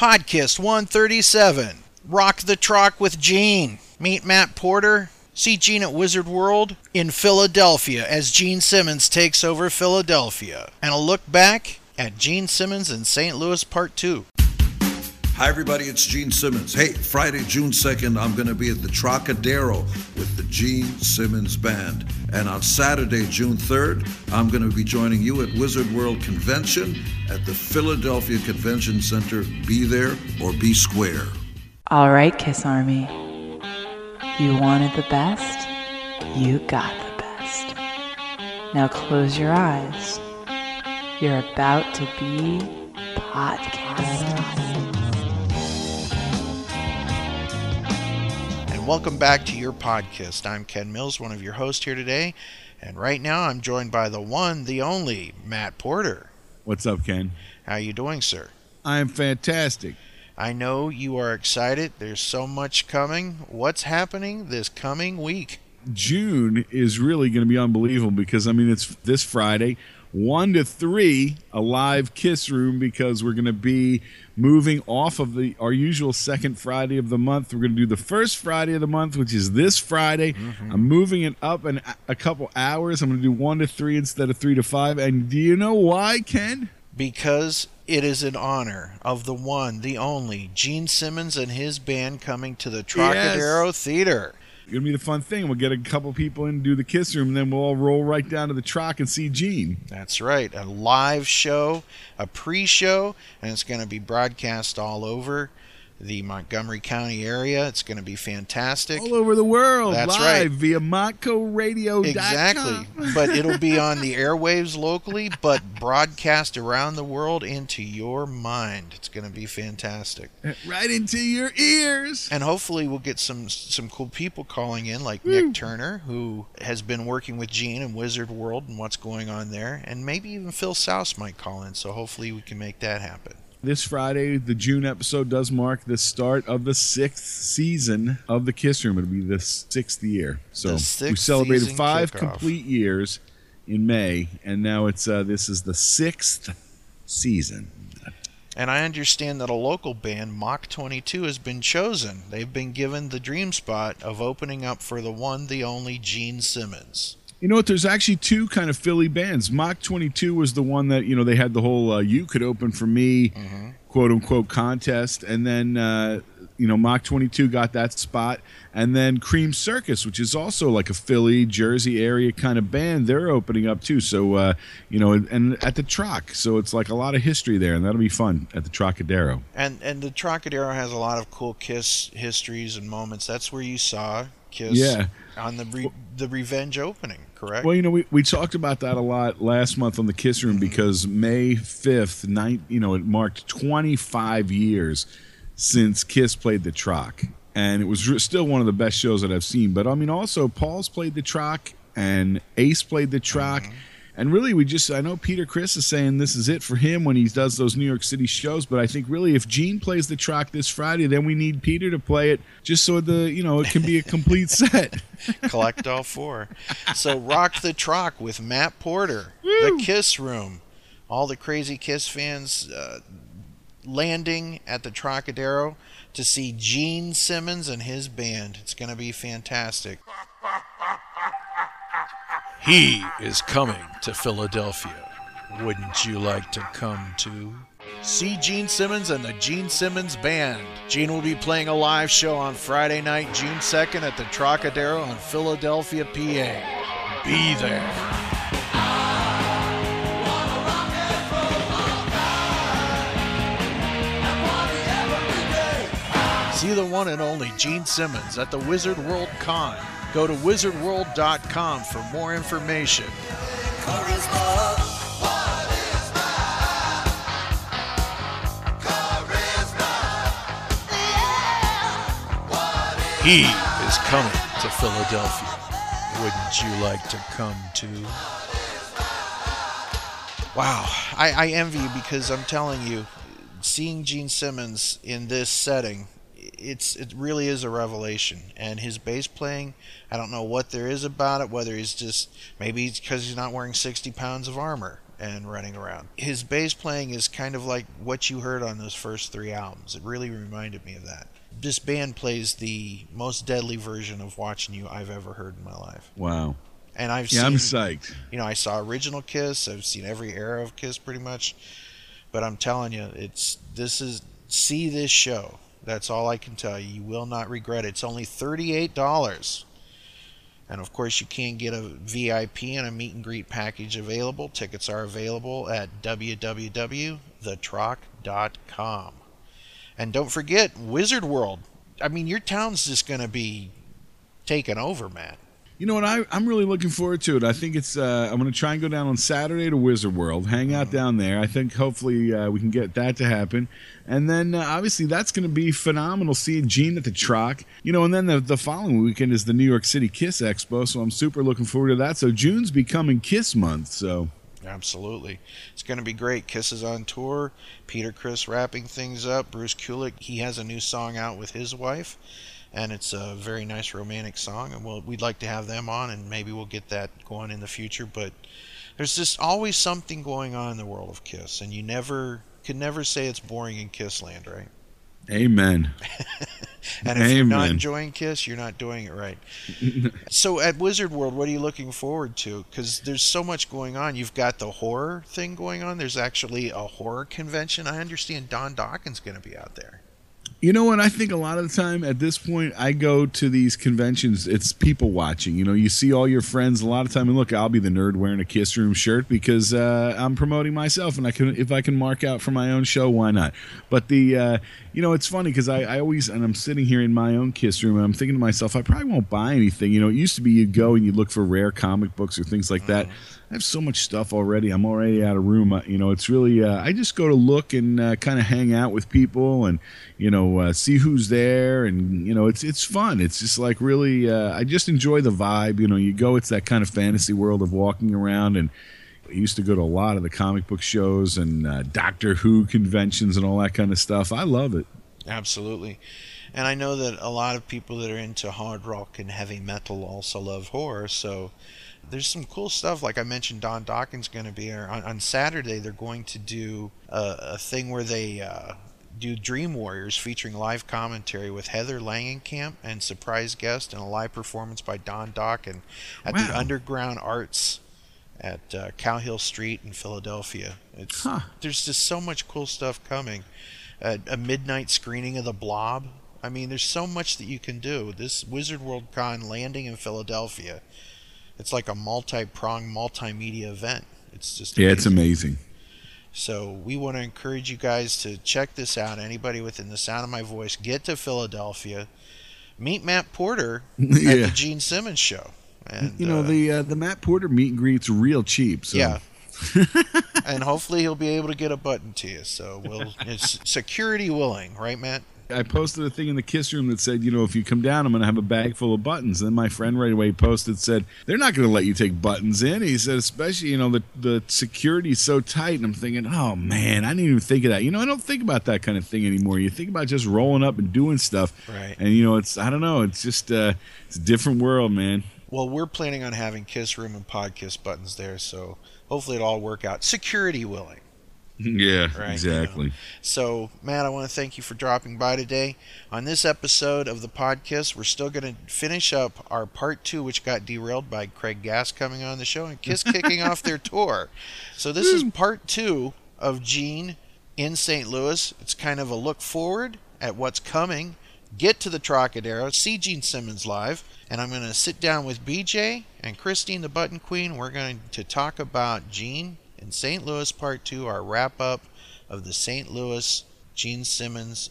Podcast 137. Rock the Trock with Gene. Meet Matt Porter. See Gene at Wizard World in Philadelphia as Gene Simmons takes over Philadelphia. And a look back at Gene Simmons in St. Louis Part 2. Hi, everybody, it's Gene Simmons. Hey, Friday, June 2nd, I'm going to be at the Trocadero with the Gene Simmons Band. And on Saturday, June 3rd, I'm going to be joining you at Wizard World Convention at the Philadelphia Convention Center. Be there or be square. All right, Kiss Army. You wanted the best, you got the best. Now close your eyes. You're about to be podcast. Welcome back to your podcast. I'm Ken Mills, one of your hosts here today. And right now I'm joined by the one, the only, Matt Porter. What's up, Ken? How are you doing, sir? I am fantastic. I know you are excited. There's so much coming. What's happening this coming week? June is really going to be unbelievable because I mean it's this Friday, one to three, a live kiss room because we're going to be moving off of the our usual second Friday of the month. We're going to do the first Friday of the month, which is this Friday. Mm-hmm. I'm moving it up in a- a couple hours. I'm going to do one to three instead of three to five. And do you know why, Ken? Because it is in honor of the one, the only, Gene Simmons and his band coming to the Trocadero Theater. To be the fun thing. We'll get a couple people in, do the kiss room, and then we'll all roll right down to the Troc and see Gene. That's right. A live show, a pre show, and it's to be broadcast all over the Montgomery County area. It's going to be fantastic. all over the world. That's live right. via MontcoRadio.com. Exactly. but it'll be on the airwaves locally, but broadcast around the world into your mind. It's going to be fantastic. Uh, right into your ears. And hopefully we'll get some some cool people calling in like Nick Turner who has been working with Gene and Wizard World and what's going on there and maybe even Phil Shouse might call in so hopefully we can make that happen. This Friday, the June episode does mark the start of the sixth season of the Kiss Room. It'll be the sixth year. So The we celebrated five kickoff. complete years in May, and now it's uh, this is the sixth season. And I understand that a local band, Mach 22, has been chosen. They've been given the dream spot of opening up for the one, the only Gene Simmons. You know what? There's actually two kind of Philly bands. Mach 22 was the one that you know they had the whole uh, "You Could Open for Me" quote unquote contest, and then uh, you know Mach 22 got that spot, and then Cream Circus, which is also like a Philly, Jersey area kind of band, they're opening up too. So uh, you know, and at the Troc, so it's like a lot of history there, and that'll be fun at the Trocadero. And and the Trocadero has a lot of cool Kiss histories and moments. That's where you saw Kiss Yeah. on the re- the Revenge opening, correct? Well, you know, we, we talked about that a lot last month on the Kiss Room because May 5th, nine, you know, it marked 25 years since Kiss played the Troc. And it was still one of the best shows that I've seen. But I mean, also, Paul's played the Troc and Ace played the Troc. And really, we just, I know Peter Criss is saying this is it for him when he does those New York City shows. But I think really, if Gene plays the Troc this Friday, then we need Peter to play it just so the, you know, it can be a complete set. Collect all four. So rock the Troc with Matt Porter, the Kiss Room, all the crazy Kiss fans uh, landing at the Trocadero to see Gene Simmons and his band. It's going to be fantastic. He is coming to Philadelphia. Wouldn't you like to come too? See Gene Simmons and the Gene Simmons Band. Gene will be playing a live show on Friday night, June 2nd at the Trocadero in Philadelphia, PA. Be there. See the one and only Gene Simmons at the Wizard World Con. Go to wizardworld.com for more information. He is coming to Philadelphia. Wouldn't you like to come too? Wow, I, I envy you because I'm telling you, seeing Gene Simmons in this setting, it's it really is a revelation. And his bass playing, I don't know what there is about it. Whether he's just maybe it's because he's not wearing 60 pounds of armor, and running around. His bass playing is kind of like what you heard on those first three albums. It really reminded me of that. This band plays the most deadly version of Watching You I've ever heard in my life. Wow. And I've Yeah, seen I'm psyched. you know, I saw original Kiss. I've seen every era of Kiss pretty much. But I'm telling you, it's this is see this show. That's all I can tell you. You will not regret it. It's only thirty-eight dollars. And of course, you can get a VIP and a meet and greet package available. Tickets are available at www.thetrock.com. And don't forget Wizard World. I mean, your town's just going to be taken over, man. You know what? I, I'm really looking forward to it. I think it's. Uh, I'm going to try and go down on Saturday to Wizard World, hang out down there. I think hopefully uh, we can get that to happen, and then uh, obviously that's going to be phenomenal. Seeing Gene at the Troc, you know, and then the the following weekend is the New York City Kiss Expo, so I'm super looking forward to that. So June's becoming Kiss month, so Absolutely. It's going to be great. Kiss is on tour. Peter Criss wrapping things up. Bruce Kulick, he has a new song out with his wife, and it's a very nice romantic song. And we'll, we'd like to have them on, and maybe we'll get that going in the future. But there's just always something going on in the world of Kiss, and you never can never say it's boring in Kiss land, right? Amen. And if you're not enjoying Kiss, you're not doing it right. so at Wizard World, what are you looking forward to? Because there's so much going on. You've got the horror thing going on. There's actually a horror convention. I understand Don Dokken going to be out there. You know what? I think a lot of the time at this point, I go to these conventions. It's people watching. You know, you see all your friends a lot of time, and look, I'll be the nerd wearing a Kiss Room shirt because uh, I'm promoting myself, and I can if I can mark out for my own show, why not? But the uh, you know, it's funny because I, I always and I'm sitting here in my own Kiss Room, and I'm thinking to myself, I probably won't buy anything. You know, it used to be you'd go and you'd look for rare comic books or things like that. I have so much stuff already. I'm already out of room. You know, it's really. Uh, I just go to look and uh, kind of hang out with people and you know uh, see who's there and you know it's it's fun. It's just like really. Uh, I just enjoy the vibe. You know, you go. It's that kind of fantasy world of walking around and. I used to go to a lot of the comic book shows and uh, Doctor Who conventions and all that kind of stuff. I love it. Absolutely. And I know that a lot of people that are into hard rock and heavy metal also love horror. So there's some cool stuff. Like I mentioned, Don Dokken going to be on, on Saturday. They're going to do a, a thing where they uh, do Dream Warriors featuring live commentary with Heather Langenkamp and surprise guest and a live performance by Don Dokken at the Underground Arts at uh, Callowhill Street in Philadelphia. It's Huh. there's just so much cool stuff coming. A, a midnight screening of The Blob. I mean, there's so much that you can do. This Wizard World Con landing in Philadelphia, it's like a multi-pronged multimedia event. It's just Yeah, it's amazing. amazing. So we want to encourage you guys to check this out. Anybody within the sound of my voice, get to Philadelphia, meet Matt Porter at the Gene Simmons show. And, You know uh, the uh, the Matt Porter meet and greet's real cheap. So. yeah. and hopefully he'll be able to get a button to you. So we'll it's security willing, right, Matt? I posted a thing in the kiss room that said, you know, if you come down, I'm going to have a bag full of buttons. And then my friend right away posted said, they're not going to let you take buttons in. He said, especially, you know, the the security's so tight. And I'm thinking, oh man, I didn't even think of that. You know, I don't think about that kind of thing anymore. You think about just rolling up and doing stuff. Right. And you know, it's I don't know, it's just uh, it's a different world, man. Well, we're planning on having Kiss Room and Podkiss buttons there, so hopefully it'll all work out. Security willing. yeah, Right, exactly. So, Matt, I want to thank you for dropping by today. On this episode of the podcast, we're still going to finish up our part two, which got derailed by Craig Gass coming on the show and Kiss kicking off their tour. So, this is part two of Gene in St. Louis. It's kind of a look forward at what's coming. Get to the Trocadero, see Gene Simmons live, and I'm going to sit down with BJ and Christine, the Button Queen. We're going to talk about Gene in St. Louis Part 2, our wrap up of the St. Louis Gene Simmons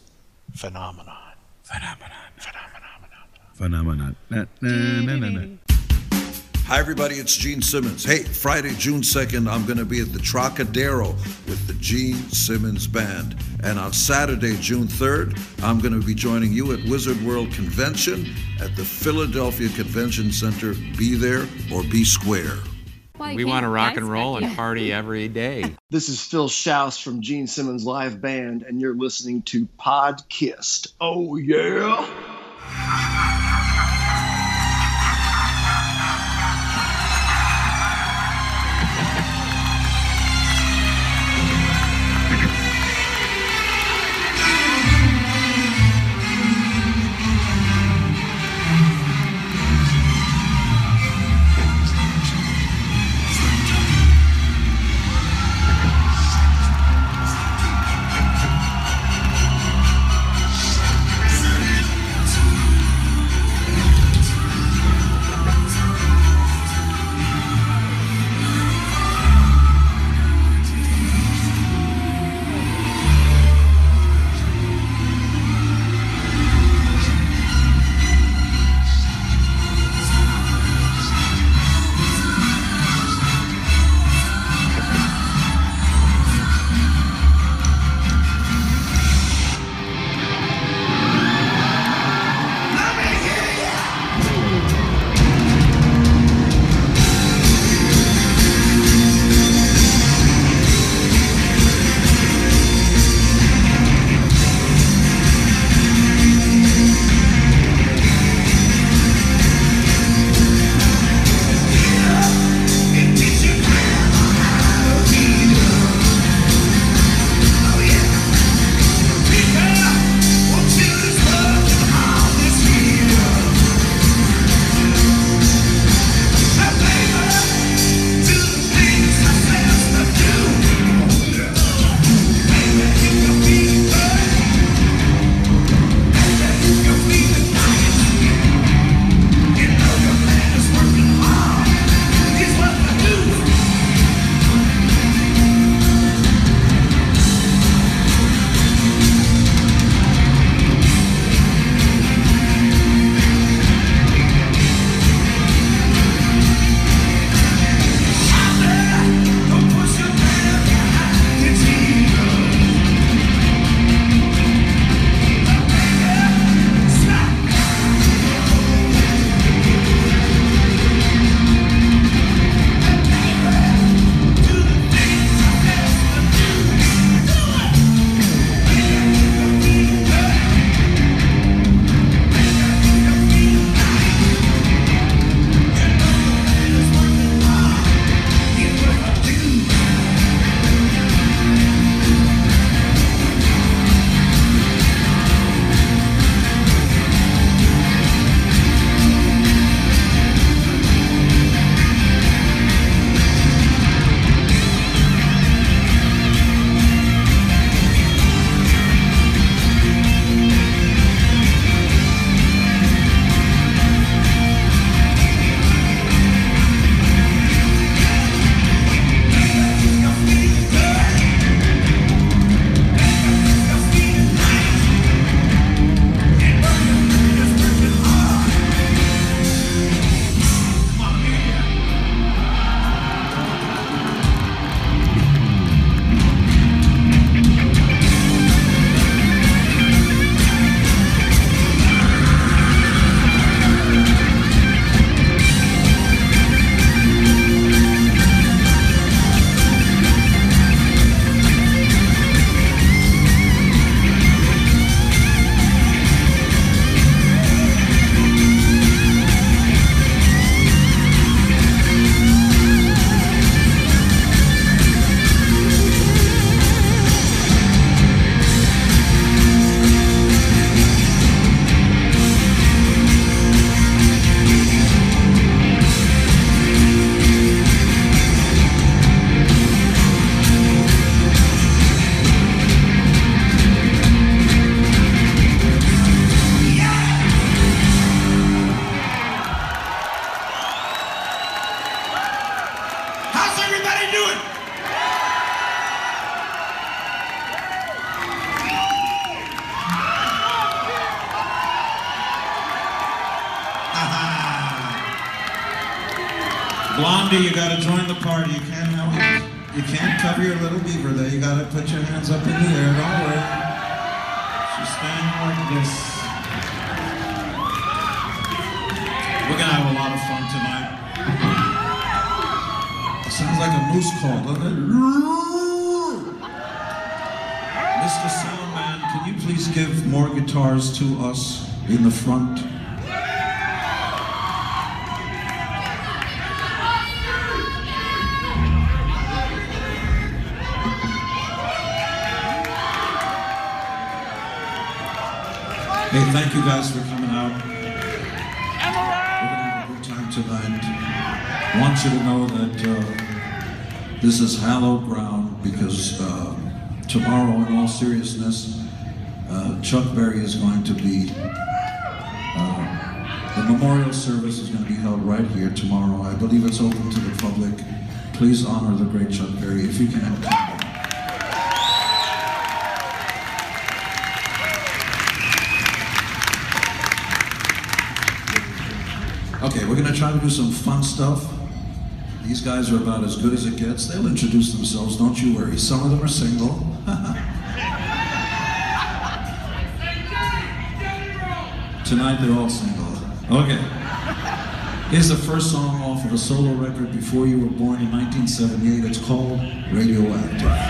phenomenon. Phenomenon. Phenomenon. Phenomenon. Na, na, na, na, na. Hi, everybody. It's Gene Simmons. Hey, Friday, June 2nd, I'm going to be at the Trocadero with the Gene Simmons Band. And on Saturday, June 3rd, I'm going to be joining you at Wizard World Convention at the Philadelphia Convention Center. Be there or be square. We want to rock and roll and party every day. This is Phil Shouse from Gene Simmons Live Band, and you're listening to Pod Kissed. Oh, yeah. All seriousness, uh, Chuck Berry is going to be. Uh, the memorial service is going to be held right here tomorrow. I believe it's open to the public. Please honor the great Chuck Berry if you can. Down. Okay, we're gonna try to do some fun stuff. These guys are about as good as it gets. They'll introduce themselves, don't you worry. Some of them are single. Tonight they're all single. Okay. Here's the first song off of a solo record before you were born in 1978. It's called Radioactive.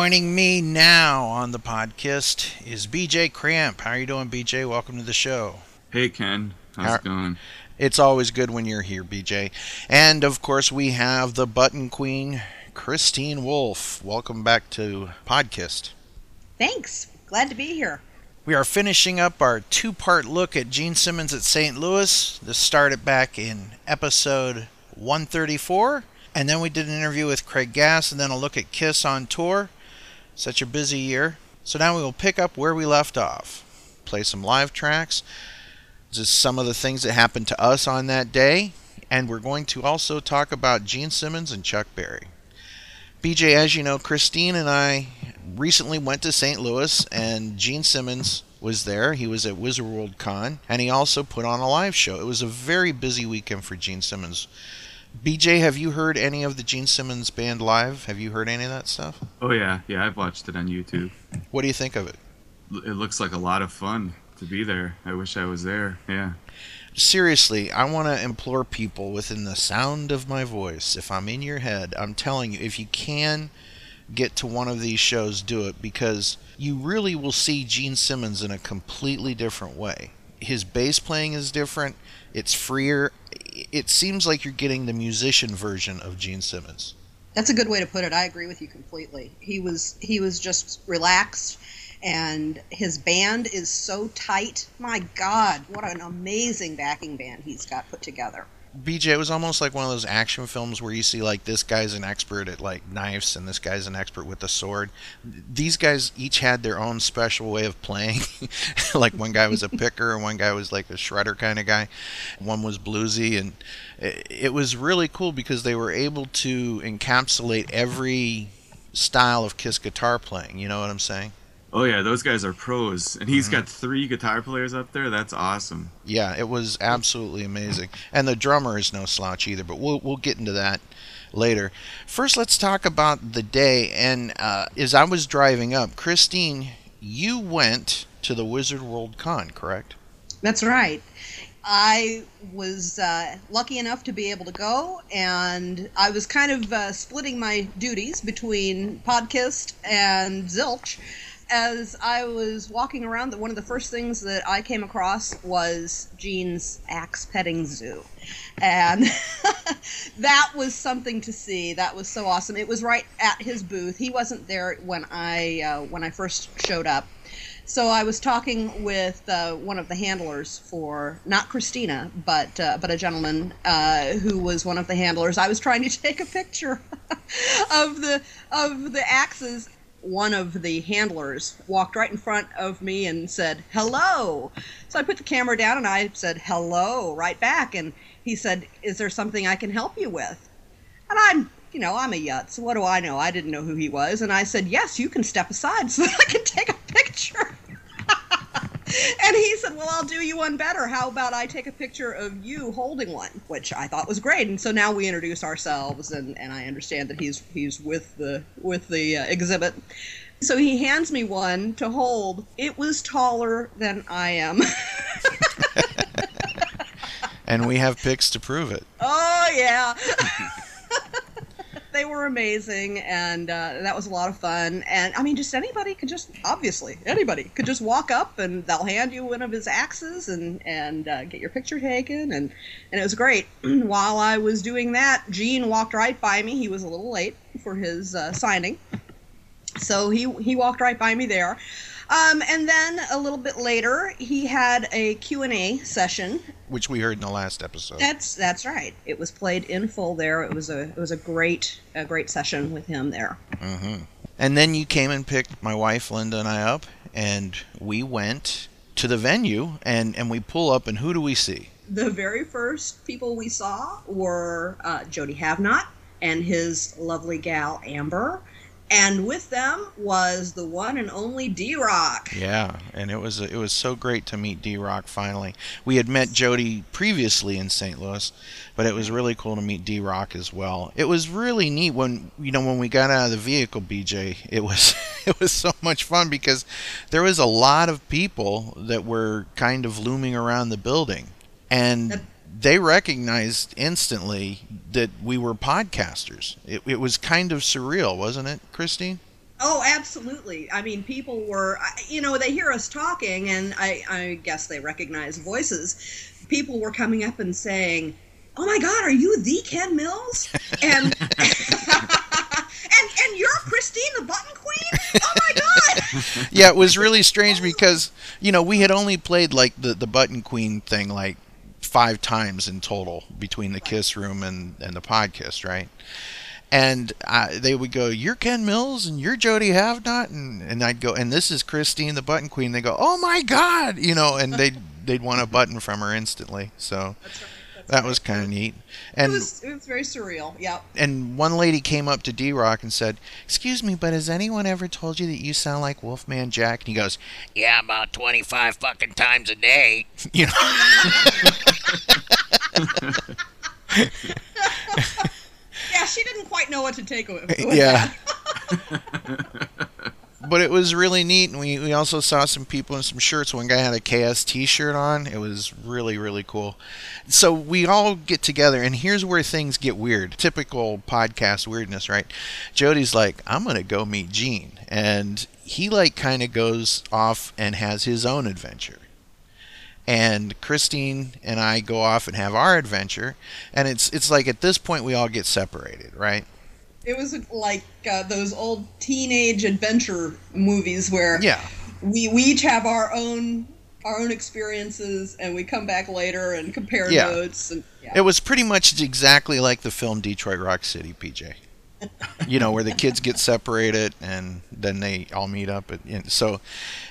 Joining me now on the podcast is BJ Cramp. How are you doing, BJ? Welcome to the show. Hey Ken, how's How- it going? It's always good when you're here, BJ. And of course, we have the button queen, Christine Wolf. Welcome back to podcast. Thanks. Glad to be here. We are finishing up our two part look at Gene Simmons at St. Louis. This started back in episode 134. And then we did an interview with Craig Gass and then a look at Kiss on tour. Such a busy year. So now we will pick up where we left off. Play some live tracks. Just some of the things that happened to us on that day. And we're going to also talk about Gene Simmons and Chuck Berry. BJ, as you know, Christine and I recently went to St. Louis, and Gene Simmons was there. He was at Wizard World Con, and he also put on a live show. It was a very busy weekend for Gene Simmons. BJ, have you heard any of the Gene Simmons band live? Have you heard any of that stuff? Oh yeah, yeah, I've watched it on YouTube. What do you think of it? It looks like a lot of fun to be there. I wish I was there. Yeah. Seriously, I want to implore people within the sound of my voice, if I'm in your head, I'm telling you, if you can get to one of these shows, do it because you really will see Gene Simmons in a completely different way. His bass playing is different, it's freer. It seems like you're getting the musician version of Gene Simmons. That's a good way to put it. I agree with you completely. He was he was just relaxed and his band is so tight. My god, what an amazing backing band he's got put together. BJ, it was almost like one of those action films where you see like this guy's an expert at like knives and this guy's an expert with the sword. These guys each had their own special way of playing. like one guy was a picker and one guy was like a shredder kind of guy. One was bluesy and it was really cool because they were able to encapsulate every style of Kiss guitar playing. You know what I'm saying? Oh yeah, those guys are pros, and he's mm-hmm. got three guitar players up there. That's awesome. Yeah, it was absolutely amazing, and the drummer is no slouch either. But we'll we'll get into that later. First, let's talk about the day. And uh, as I was driving up, Christine, you went to the Wizard World Con, correct? That's right. I was uh, lucky enough to be able to go, and I was kind of uh, splitting my duties between podcast and Zilch as I was walking around, one of the first things that I came across was Gene's axe petting zoo. And that was something to see. That was so awesome. It was right at his booth. He wasn't there when I uh, when I first showed up. So I was talking with uh, one of the handlers for not Christina, but uh, but a gentleman uh, who was one of the handlers. I was trying to take a picture of the of the axes, one of the handlers walked right in front of me and said, hello. So I put the camera down and I said, hello, right back. And he said, is there something I can help you with? And I'm, you know, I'm a yut, so what do I know? I didn't know who he was. And I said, yes, you can step aside so that I can take a picture and he said, Well, I'll do you one better. How about I take a picture of you holding one? Which I thought was great. And so now we introduce ourselves, and, and I understand that he's he's with the with the uh, exhibit. So he hands me one to hold. It was taller than I am. and we have pics to prove it. Oh yeah they were amazing, and uh, that was a lot of fun. And I mean, just anybody could just obviously anybody could just walk up and they'll hand you one of his axes and and uh, get your picture taken, and and it was great. While I was doing that, Gene walked right by me. He was a little late for his uh, signing, so he he walked right by me there. Um, and then a little bit later, he had a Q&A session. Which we heard in the last episode. That's that's right. It was played in full there. It was a it was a great a great session with him there. Mm-hmm. And then you came and picked my wife Linda and I up, and we went to the venue, and and we pull up, and who do we see? The very first people we saw were uh, Jody Havnot and his lovely gal Amber and with them was the one and only D Rock. Yeah, and it was it was so great to meet D Rock finally. We had met Jody previously in St. Louis, but it was really cool to meet D Rock as well. It was really neat when you know when we got out of the vehicle, BJ. It was it was so much fun because there was a lot of people that were kind of looming around the building, and they recognized instantly that we were podcasters. It, it was kind of surreal, wasn't it, Christine? Oh, absolutely. I mean, people were, you know, they hear us talking, and I, I guess they recognize voices. People were coming up and saying, "Oh my God, are you the Ken Mills?" And and and you're Christine the Button Queen? Oh my God! yeah, it was really strange because you know we had only played like the the Button Queen thing like five times in total between the Kiss Room and, and the podcast, right? And I, they would go, "You're Ken Mills and you're Jody Havnot," and and I'd go, "And this is Christine, the Button Queen." They go, "Oh my God!" You know, and they'd they'd want a button from her instantly. So. That was kind of neat. And it was it was very surreal. Yeah. and one lady came up to D Rock and said, "Excuse me, but has anyone ever told you that you sound like Wolfman Jack?" And he goes, "Yeah, about twenty-five fucking times a day." You know. Yeah, she didn't quite know what to take with. with yeah. But it was really neat, and we, we also saw some people in some shirts. One guy had a KST shirt on. It was really, really cool. So we all get together, and here's where things get weird. Typical podcast weirdness, right? Jody's like, I'm going to go meet Gene. And he, like, kind of goes off and has his own adventure. And Christine and I go off and have our adventure, and it's it's like at this point we all get separated, right? It was like uh, those old teenage adventure movies where Yeah. we we each have our own our own experiences and we come back later and compare Yeah. notes and yeah. It was pretty much exactly like the film Detroit Rock City, BJ. you know, where the kids get separated and then they all meet up. And so,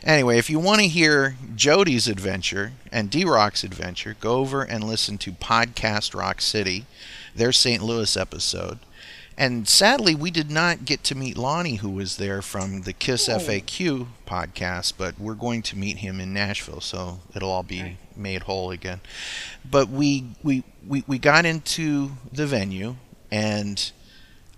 anyway, if you want to hear Jody's adventure and D Rock's adventure, go over and listen to Podcast Rock City, their St. Louis episode. And sadly, we did not get to meet Lonnie, who was there from the Kiss Oh. FAQ podcast, but we're going to meet him in Nashville, so it'll all be made whole again. But we we, we, we got into the venue, and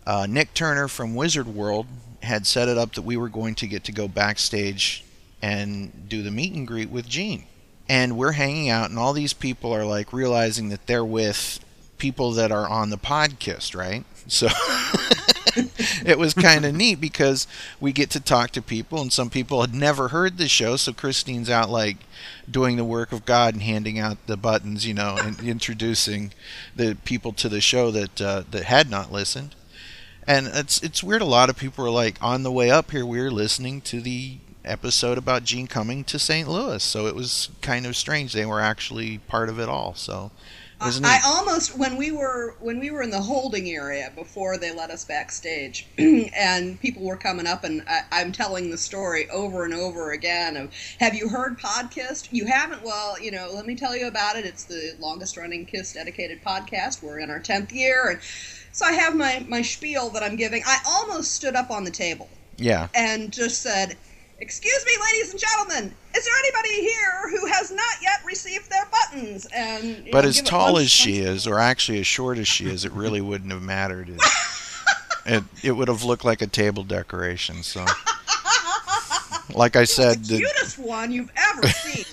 uh, Nick Turner from Wizard World had set it up that we were going to get to go backstage and do the meet and greet with Gene. And we're hanging out, and all these people are like realizing that they're with people that are on the podcast, right? So it was kind of neat because we get to talk to people, and some people had never heard the show. So Christine's out like doing the work of God and handing out the buttons, you know, and introducing the people to the show that uh, that had not listened. And it's it's weird. A lot of people are like, on the way up here, we were listening to the episode about Gene coming to St. Louis. So it was kind of strange. They were actually part of it all. So it was neat. I almost when we were when we were in the holding area before they let us backstage, and people were coming up, and I, I'm telling the story over and over again of Have you heard Podcast? You haven't? Well, you know, let me tell you about it. It's the longest running Kiss dedicated podcast. We're in our tenth year, and so I have my my spiel that I'm giving. I almost stood up on the table yeah. and just said. Excuse me, ladies and gentlemen. Is there anybody here who has not yet received their buttons? And But know, as tall as she is, or actually as short as she is, it really wouldn't have mattered. It, it, it would have looked like a table decoration. So, like I said, the, cutest one you've ever seen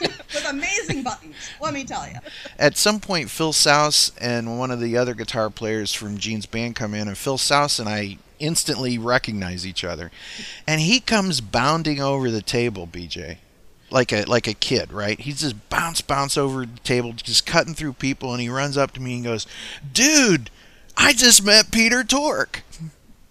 with amazing buttons let me tell you at some point, Phil Shouse and one of the other guitar players from Gene's band come in, and Phil Shouse and I instantly recognize each other, and he comes bounding over the table, BJ. Like a like a kid, right? He's just bounce bounce over the table, just cutting through people, and he runs up to me and goes, "Dude, I just met Peter Tork."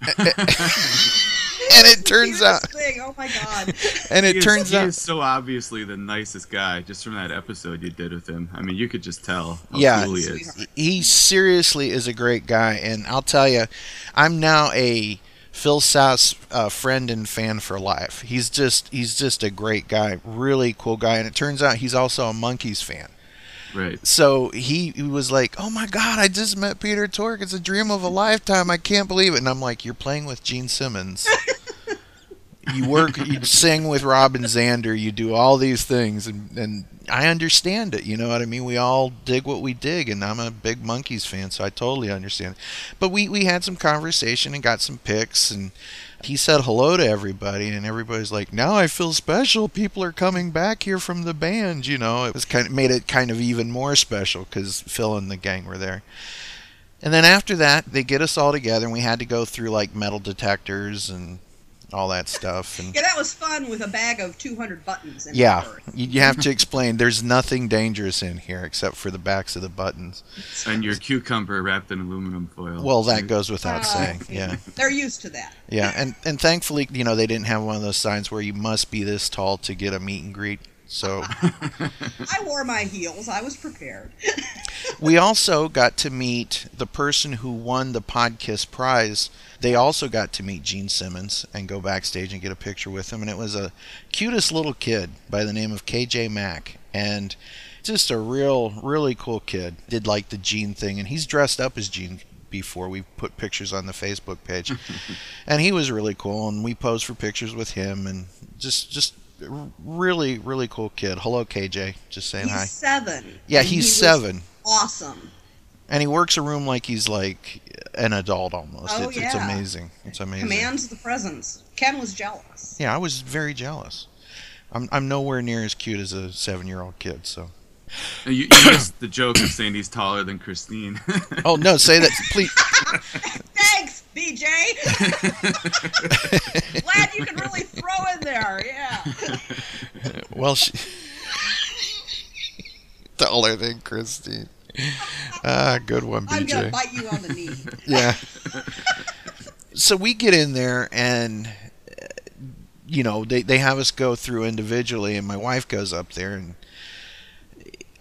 and it turns out, thing. oh my god and it He is- turns he out, is so obviously the nicest guy just from that episode you did with him. I mean, you could just tell how Yeah. cool he is. he seriously is a great guy, and I'll tell you, I'm now a Phil Shouse uh, friend and fan for life. He's just he's just a great guy, really cool guy, and it turns out he's also a Monkees fan. Right. So he, he was like, "Oh my God, I just met Peter Tork. It's a dream of a lifetime. I can't believe it." And I'm like, "You're playing with Gene Simmons." you work you sing with Robin Zander, you do all these things and, and I understand it, you know what I mean? We all dig what we dig and I'm a big Monkees fan, so I totally understand. But we, we had some conversation and got some pics and he said hello to everybody and everybody's like, Now I feel special. People are coming back here from the band, you know. It was kind of made it kind of even more special because Phil and the gang were there. And then after that, they get us all together, and we had to go through like metal detectors and all that stuff. And yeah that was fun with a bag of 200 buttons in yeah, you you have to explain. There's nothing dangerous in here except for the backs of the buttons. And your cucumber wrapped in aluminum foil. Well, that goes without Uh, saying. Yeah, they're used to that yeah, and and thankfully, you know, they didn't have one of those signs where you must be this tall to get a meet and greet. So i wore my heels i was prepared we also got to meet the person who won the Podkiss prize. They also got to meet Gene Simmons and go backstage and get a picture with him. And it was a cutest little kid by the name of KJ Mack. And just a real, really cool kid. Did like the Gene thing, and he's dressed up as Gene before. We put pictures on the Facebook page, and he was really cool. And we posed for pictures with him, and just, just really, really cool kid. Hello, KJ. Just saying he's hi. seven. Yeah, he's he seven. Awesome. And he works a room like he's like an adult almost. Oh, it's, it's amazing. It's amazing. Commands the presence. Ken was jealous. Yeah, I was very jealous. I'm I'm nowhere near as cute as a seven year old kid. So. You, you missed the joke of saying he's taller than Christine. Oh no! Say that, please. BJ. Glad you can really throw in there. Yeah. Well, she taller than Christine. Ah, good one, BJ. I'm gonna bite you on the knee. Yeah. so we get in there and you know they, they have us go through individually and my wife goes up there and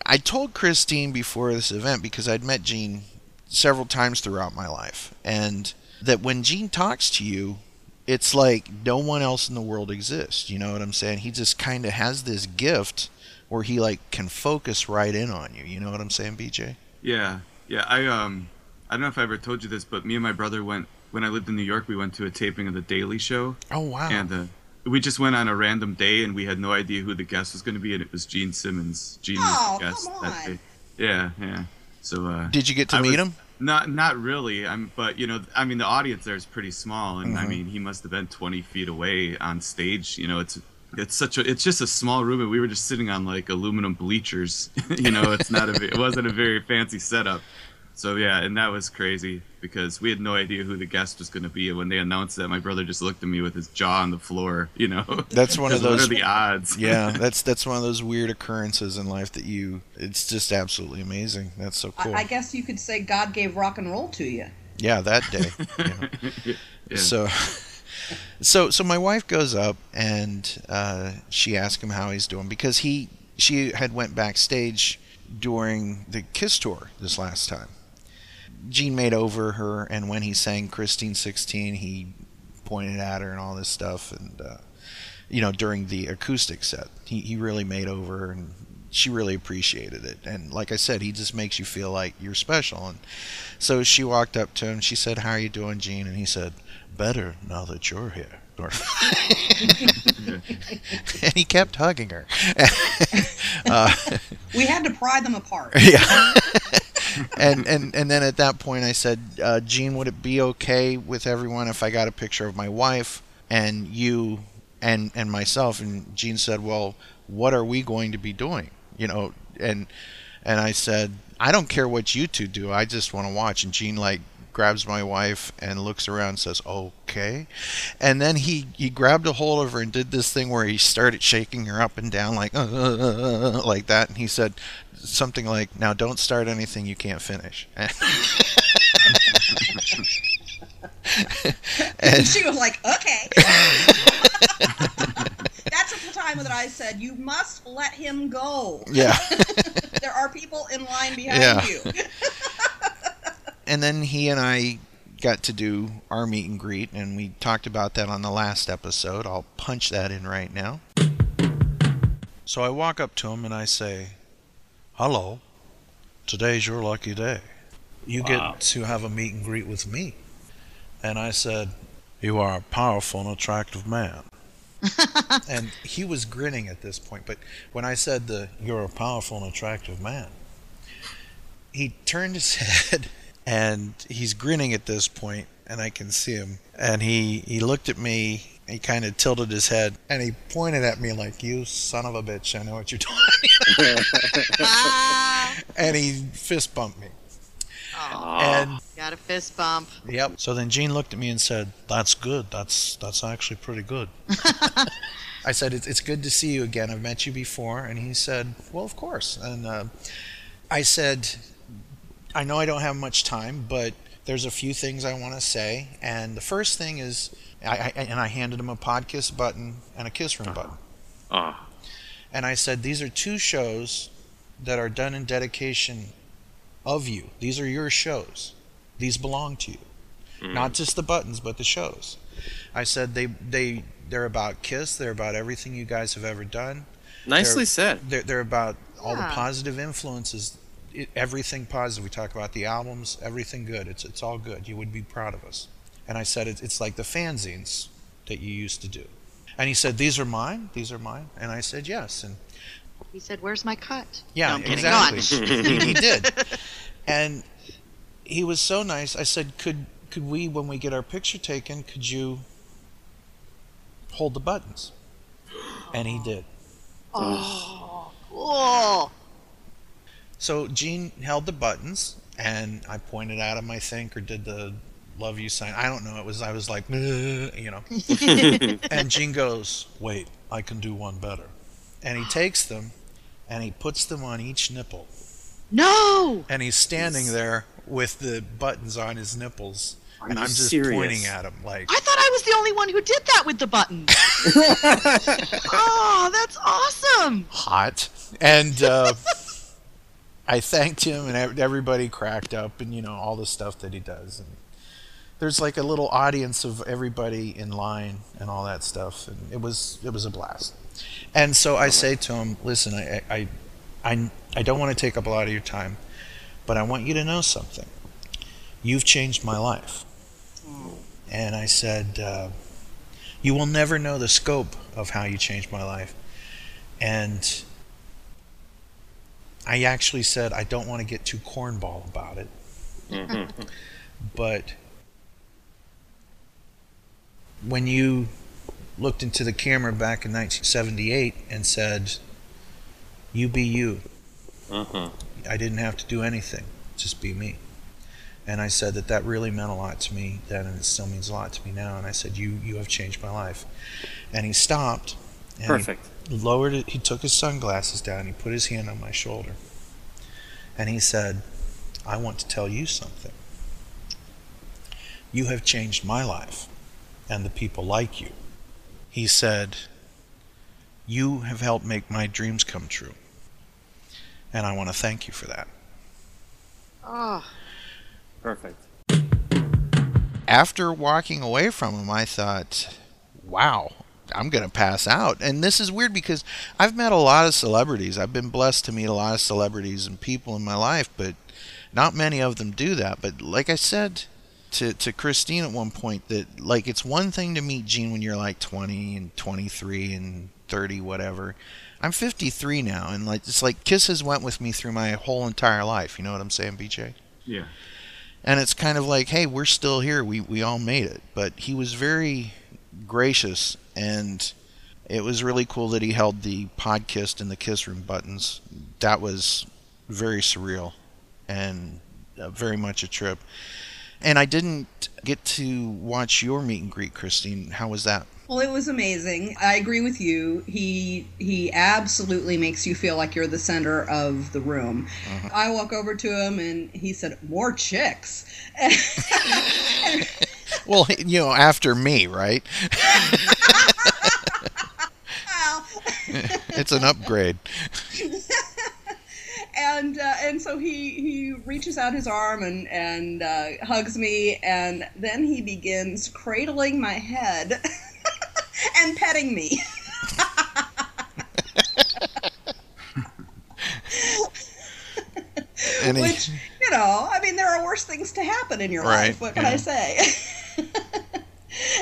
i told christine before this event because i'd met gene several times throughout my life and that when gene talks to you it's like no one else in the world exists you know what i'm saying he just kind of has this gift where he like can focus right in on you you know what i'm saying bj Yeah, yeah. I um, I don't know if I ever told you this, but me and my brother went when I lived in New York. We went to a taping of the Daily Show. Oh wow! And uh, we just went on a random day, and we had no idea who the guest was going to be, and it was Gene Simmons. Gene Oh, was the guest come that on. day. Yeah, yeah. So uh, Did you get to I meet was- him? Not, not really. I'm, but you know, I mean, the audience there is pretty small, and I Mhm. mean, he must have been 20 feet away on stage. You know, it's it's such a it's just a small room, and we were just sitting on like aluminum bleachers. you know, it's not a it wasn't a very fancy setup. So yeah, and that was crazy because we had no idea who the guest was going to be. And when they announced that, my brother just looked at me with his jaw on the floor. You know, That's one of 'Cause those. What are the odds? yeah, that's that's one of those weird occurrences in life that you. It's just absolutely amazing. That's so cool. I, I guess you could say God gave rock and roll to you. yeah, that day. yeah. Yeah. So, so so my wife goes up and uh, she asks him how he's doing because he she had went backstage during the Kiss tour this last time. Gene made over her, and when he sang Christine 16, he pointed at her and all this stuff, and uh, you know during the acoustic set, he he really made over her, and she really appreciated it. And like I said, he just makes you feel like you're special. And so she walked up to him. She said, "How are you doing, Gene?" And he said, "Better now that you're here." And he kept hugging her. uh, We had to pry them apart. yeah. And and and then at that point, I said, uh, Gene, would it be okay with everyone if I got a picture of my wife and you and and myself? And Gene said, Well, what are we going to be doing? You know, and and I said, I don't care what you two do. I just want to watch. And Gene like grabs my wife and looks around and says, "Okay." And then he he grabbed a hold of her and did this thing where he started shaking her up and down like uh, uh, uh, like that. And he said something like, "Now don't start anything you can't finish." And she was like, okay. That's at the time that I said, you must let him go. Yeah. there are people in line behind Yeah. you. and then he and I got to do our meet and greet, and we talked about that on the last episode. I'll punch that in right now. So I walk up to him and I say, Hello, today's your lucky day. You Wow. get to have a meet and greet with me. And I said, You are a powerful and attractive man. and he was grinning at this point, but when I said the you're a powerful and attractive man, he turned his head and he's grinning at this point and I can see him and he he looked at me he kind of tilted his head and he pointed at me like you son of a bitch I know what you're doing and he fist bumped me and Got a fist bump. Yep. So then Gene looked at me and said, "That's good. That's that's actually pretty good." I said, it's, "It's good to see you again. I've met you before." And he said, "Well, of course." And uh, I said, "I know I don't have much time, but there's a few things I want to say. And the first thing is, I, I and I handed him a podcast button and a kiss room button. Ah. And I said, These are two shows that are done in dedication of you. These are your shows. These belong to you. Mm. Not just the buttons, but the shows. I said they they they're about Kiss, they're about everything you guys have ever done. Nicely they're, said. They're, they're about all the positive influences, it, everything positive. We talk about the albums, everything good. It's it's all good. You would be proud of us. And I said, it's, it's like the fanzines that you used to do. And he said, these are mine. These are mine. And I said, yes. And He said, "Where's my cut?" yeah, No, exactly. He, he did. And he was so nice. I said, "Could could we, when we get our picture taken, could you hold the buttons?" And he did. Oh, cool. So Gene held the buttons, and I pointed at him, I think, or did the love you sign. I don't know. It was I was like, you know. and Gene goes, "Wait, I can do one better." And he takes them, and he puts them on each nipple. No. And he's standing there with the buttons on his nipples, Are and I'm just serious? pointing at him like, I thought I was the only one who did that with the buttons. oh, that's awesome. hot. And uh, I thanked him, and everybody cracked up, and you know all the stuff that he does. And there's like a little audience of everybody in line and all that stuff, and it was it was a blast. And so I say to him, "Listen, I I I, I don't want to take up a lot of your time, but I want you to know something. You've changed my life." And I said, uh, "You will never know the scope of how you changed my life." And I actually said I don't want to get too cornball about it, mm-hmm. but when you looked into the camera back in 1978 and said, "You be you," mm-hmm. I didn't have to do anything, just be me. And I said that that really meant a lot to me then, and it still means a lot to me now. And I said, "You you have changed my life." And he stopped. And he Perfect. Lowered it. He took his sunglasses down. He put his hand on my shoulder, and he said, "I want to tell you something. You have changed my life, and the people like you." He said, "You have helped make my dreams come true, and I want to thank you for that." Oh, Perfect. after walking away from him, I thought, wow, I'm going to pass out. And this is weird because I've met a lot of celebrities. I've been blessed to meet a lot of celebrities and people in my life, but not many of them do that. But like I said to, to Christine at one point, that like it's one thing to meet Gene when you're like 20 and 23 and 30, whatever. I'm 53 now, and like it's like kisses went with me through my whole entire life. You know what I'm saying, BJ? Yeah. and it's kind of like, hey, we're still here. We we all made it. But he was very gracious, and it was really cool that he held the podcast and the kiss room buttons. That was very surreal, and uh, very much a trip. And I didn't get to watch your meet and greet, Christine. How was that? Well, it was amazing. I agree with you. He he absolutely makes you feel like you're the center of the room. I walk over to him and he said, "More chicks." Well, you know, after me, right? It's an upgrade. and uh, and so he he reaches out his arm and and uh, hugs me, and then he begins cradling my head and petting me. He- Which you know, I mean, there are worse things to happen in your Right, life. What can yeah. I say?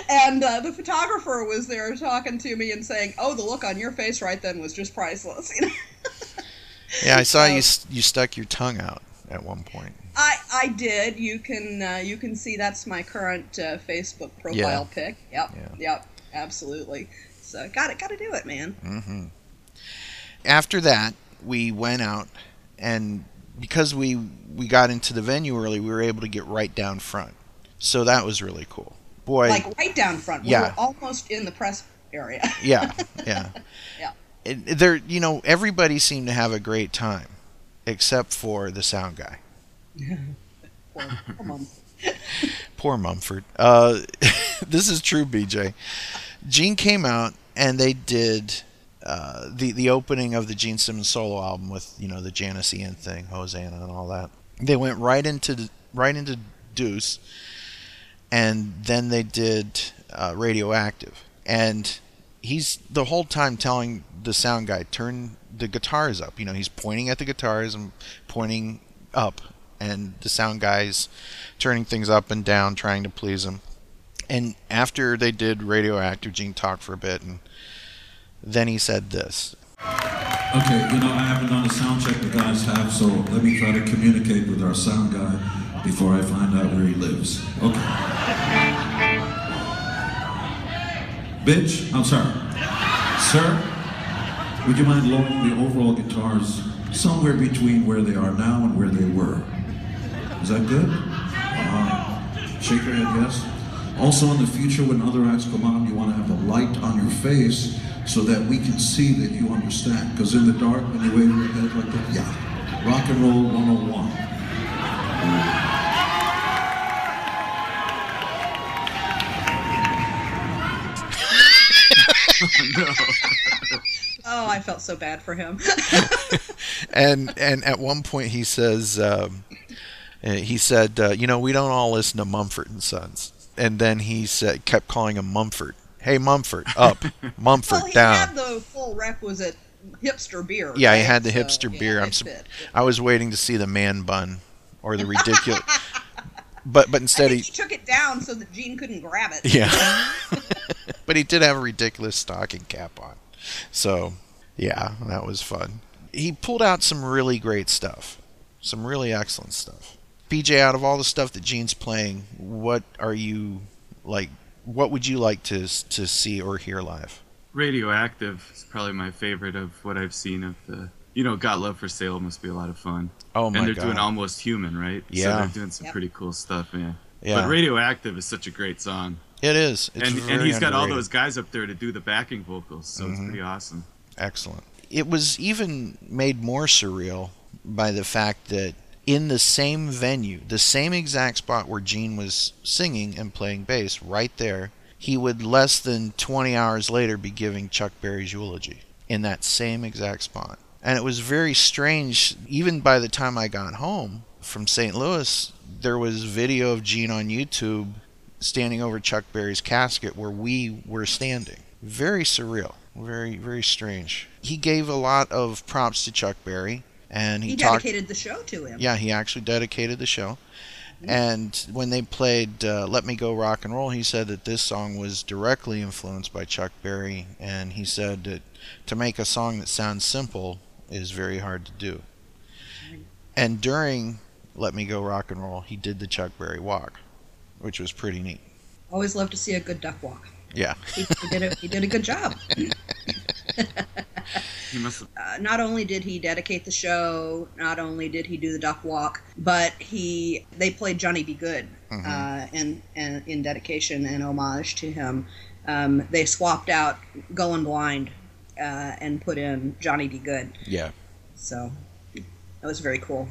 And uh, the photographer was there talking to me and saying, "Oh, the look on your face right then was just priceless." You know? Yeah, I saw you you stuck your tongue out at one point. I I did. You can uh, you can see that's my current uh, Facebook profile Yeah. pic. Yep. Yeah. Yep. Absolutely. So got it. Got to do it, man. hmm After that, we went out, and because we we got into the venue early, we were able to get right down front. So that was really cool. Boy, like right down front. We Yeah. were almost in the press area. yeah, yeah. Yeah. It, there, you know, everybody seemed to have a great time, except for the sound guy. Poor- poor mom. Poor Mumford. Uh, this is true, BJ. Gene came out and they did uh, the the opening of the Gene Simmons solo album with you know the Janis Ian thing, Hosanna, and all that. They went right into right into Deuce, and then they did uh, Radioactive. And he's the whole time telling the sound guy turn the guitars up. You know, he's pointing at the guitars and pointing up, and the sound guy's turning things up and down, trying to please him. And after they did Radioactive, Gene talked for a bit, and then he said this. Okay, you know, I haven't done a sound check, the guys have, so let me try to communicate with our sound guy before I find out where he lives. Okay. Bitch, I'm sorry. Sir, would you mind lowering the overall guitars somewhere between where they are now and where they were? Is that good? Uh, shake your head, yes. Also, in the future, when other acts come on, you want to have a light on your face so that we can see that you understand. Because in the dark, when you wave your head like that, yeah, rock and roll 101. Oh, I felt so bad for him. and and at one point he says um, uh, he said uh, you know we don't all listen to Mumford and Sons and then he said kept calling him Mumford hey Mumford up Mumford well, he down had the full requisite hipster beer. yeah he had the hipster yeah, beer it I'm su- fit. I was waiting to see the man bun or the ridiculous but but I instead think he he took it down so that Gene couldn't grab it. yeah. But he did have a ridiculous stocking cap on. So yeah that was fun. He pulled out some really great stuff. Some really excellent stuff. BJ out of all the stuff that Gene's playing what are you like what would you like to to see or hear live? Radioactive is probably my favorite of what I've seen of the. You know, Got Love for Sale must be a lot of fun. Oh my And they're God. doing Almost Human, right? Yeah. So Yeah. they're doing some Yep. pretty cool stuff, yeah. Yeah. But Radioactive is such a great song. it is it's and and very he's got all those guys up there to do the backing vocals, so it's Mhm. pretty awesome. Excellent. It was even made more surreal by the fact that in the same venue, the same exact spot where Gene was singing and playing bass, right there, he would less than 20 hours later be giving Chuck Berry's eulogy in that same exact spot. And it was very strange, even by the time I got home from St. Louis, there was video of Gene on YouTube standing over Chuck Berry's casket where we were standing. Very surreal. Very, very strange. He gave a lot of props to Chuck Berry, and he, He talked. dedicated the show to him. Yeah, he actually dedicated the show. And when they played uh, "Let Me Go Rock and Roll," he said that this song was directly influenced by Chuck Berry, and he said that to make a song that sounds simple is very hard to do. And during "Let Me Go Rock and Roll," he did the Chuck Berry walk, which was pretty neat. Always love to see a good duck walk. Yeah. He, he did a he did a good job. He must have Uh, not only did he dedicate the show, not only did he do the duck walk, but he they played Johnny B. Goode Mhm. uh, in, in in dedication and homage to him. Um, they swapped out Going Blind uh, and put in Johnny B. Goode. Yeah. So that was very cool.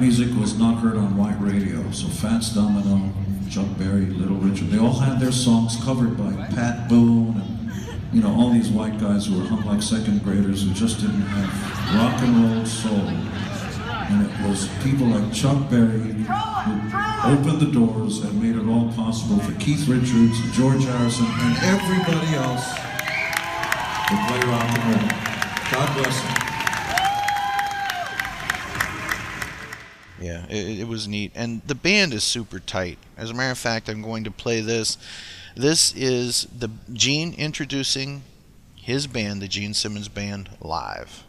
Music was not heard on white radio. So Fats Domino, Chuck Berry, Little Richard, they all had their songs covered by Pat Boone and, you know, all these white guys who were hung like second graders who just didn't have rock and roll soul. And it was people like Chuck Berry who opened the doors and made it all possible for Keith Richards, George Harrison, and everybody else to play rock and roll. God bless them. It, it was neat. And the band is super tight. As a matter of fact, I'm going to play this. This is the Gene introducing his band, the Gene Simmons Band, live.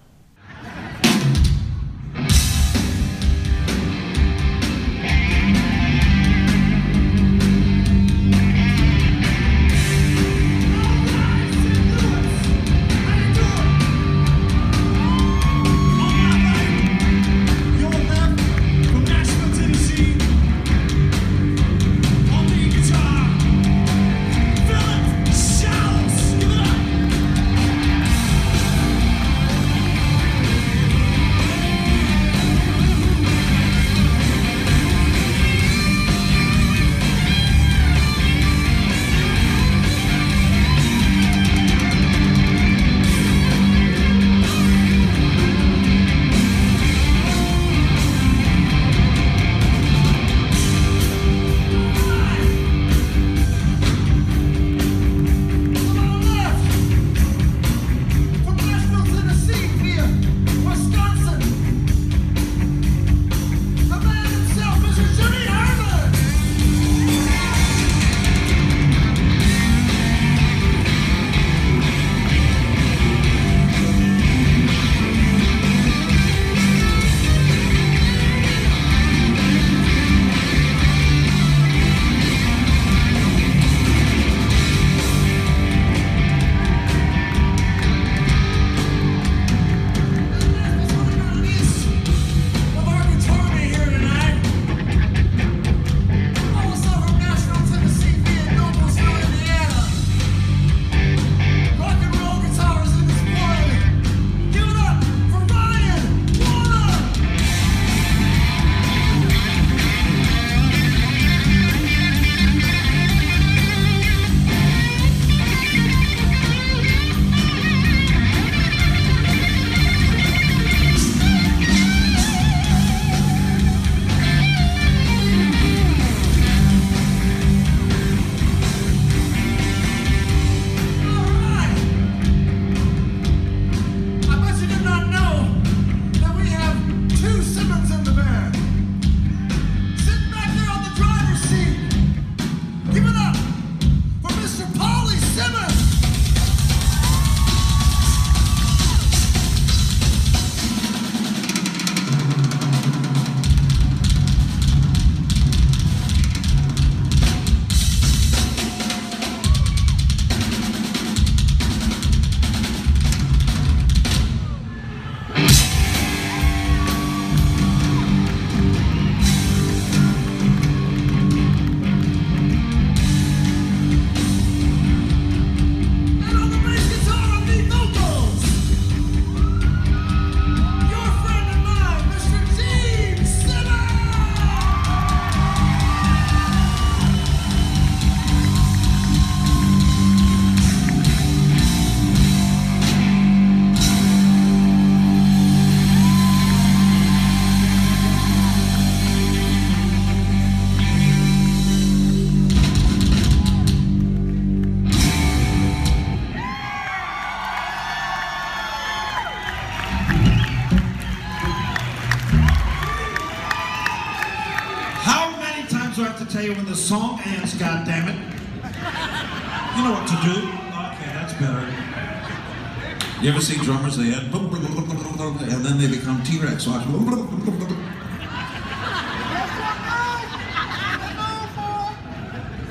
Watch.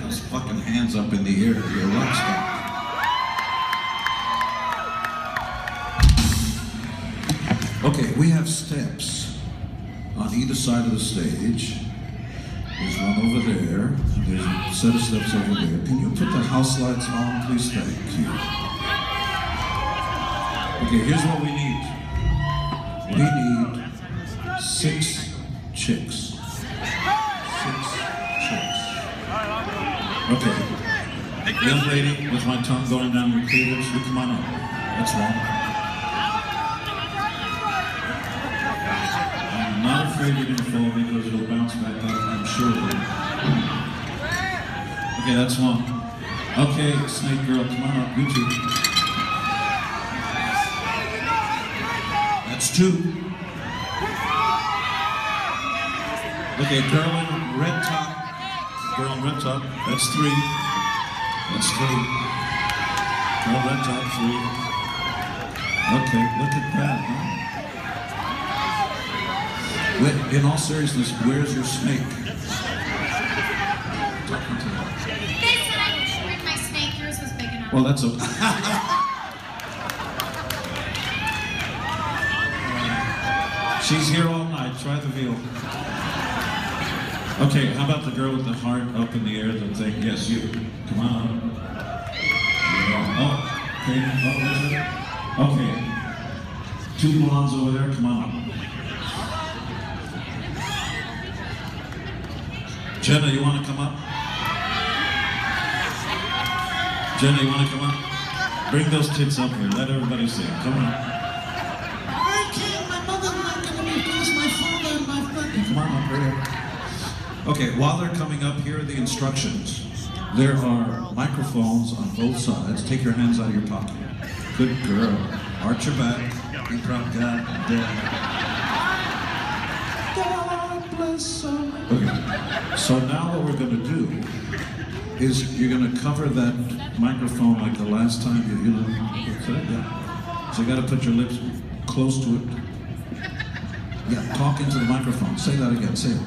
Those fucking hands up in the air, you're rock star. Okay, we have steps on either side of the stage. There's one over there. There's a set of steps over there. Can you put the house lights on, please? Thank you. Okay, here's what. We Okay, snake girl, come on up, you two. That's two. Okay, girl in red top. Girl in red top. That's three. That's three. Girl red top, three. Okay, look at that, huh? In all seriousness, where's your snake? Talking to her. They said I could bring my snake. Yours was big enough. Well, that's a. She's here all night. Try the veal. Okay, how about the girl with the heart up in the air? The thing. Yes, you. Come on. Oh, okay. Oh. Okay. Two blondes over there. Come on. Jenna, you want to come up? Jenna, you want to come up? Bring those tits up here. Let everybody see. Come on. I can't. My mother's not going to be because my father and my brother. Come on up right here. Okay, while they're coming up, here are the instructions. There are microphones on both sides. Take your hands out of your pocket. Good girl. Arch your back. Be proud God. God bless her. Okay. So now what we're going to do is you're going to cover that microphone like the last time you, you know? Yeah. So you got to put your lips close to it. Yeah, talk into the microphone. Say that again. Say it.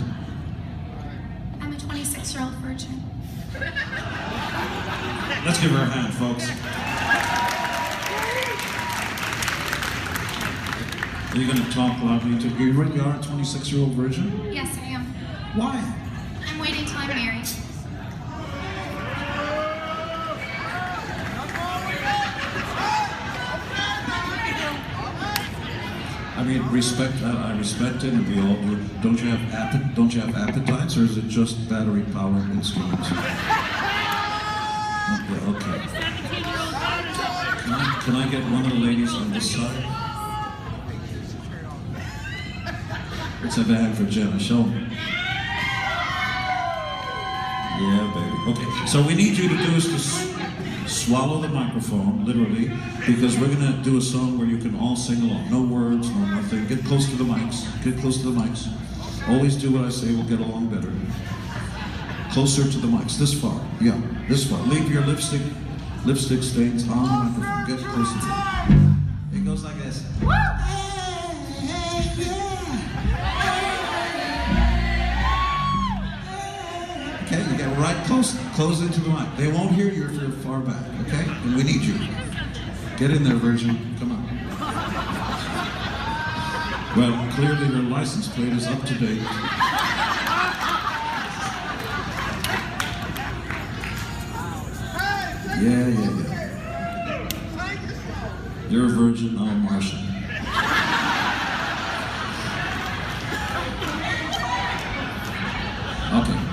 I'm a 26 year old virgin. Let's give her a hand, folks. Are you going to talk loudly to you? Really are a 26 year old virgin? Yes, I am. Why? Respect. I, I respect it, and we all do. Don't you have appet? Don't you have appetites, or is it just battery powered instruments? Okay. okay. Can I, can I get one of the ladies on this side? Have a hand for Jenna. Show me. Yeah, baby. Okay. So we need you to do is to swallow the microphone, literally, because we're gonna do a song where you can all sing along. No words, no nothing. Get close to the mics. Get close to the mics. Always do what I say. We'll get along better. Closer to the mics. This far. Yeah, this far. Leave your lipstick, lipstick stains on the microphone. Get closer to it. It goes like this. Right close, close into the mic. They won't hear you if you're far back, okay? And we need you. Get in there, Virgin. Come on. Well, clearly your license plate is up to date. Yeah, yeah, yeah. You're a virgin, I'm a Martian.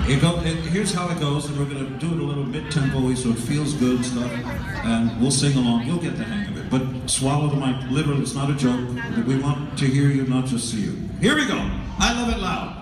It go, it, here's how it goes, and we're gonna do it a little mid-tempo so it feels good and stuff, and we'll sing along. You'll get the hang of it. But swallow the mic. Literally, it's not a joke. We want to hear you, not just see you. Here we go. I love it loud.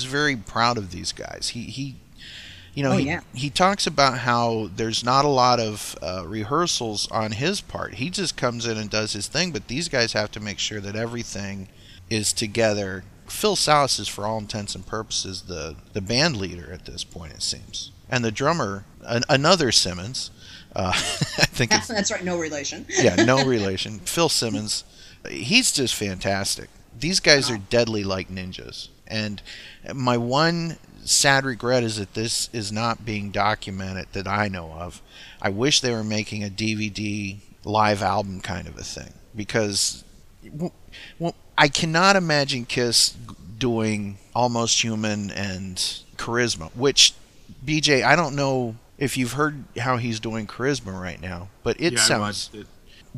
Seems very proud of these guys. He he, you know, Oh, he, yeah. he talks about how there's not a lot of uh, rehearsals on his part. He just comes in and does his thing, but these guys have to make sure that everything is together. Phil Shouse is, for all intents and purposes, the the band leader at this point. It seems, and the drummer, an, another Simmons. Uh, I think That's right, no relation. yeah, no relation. Phil Simmons, he's just fantastic. These guys are deadly like ninjas. And my one sad regret is that this is not being documented that I know of. I wish they were making a DVD live album kind of a thing because well, I cannot imagine Kiss doing Almost Human and Charisma, which BJ, I don't know if you've heard how he's doing Charisma right now, but it yeah, sounds it.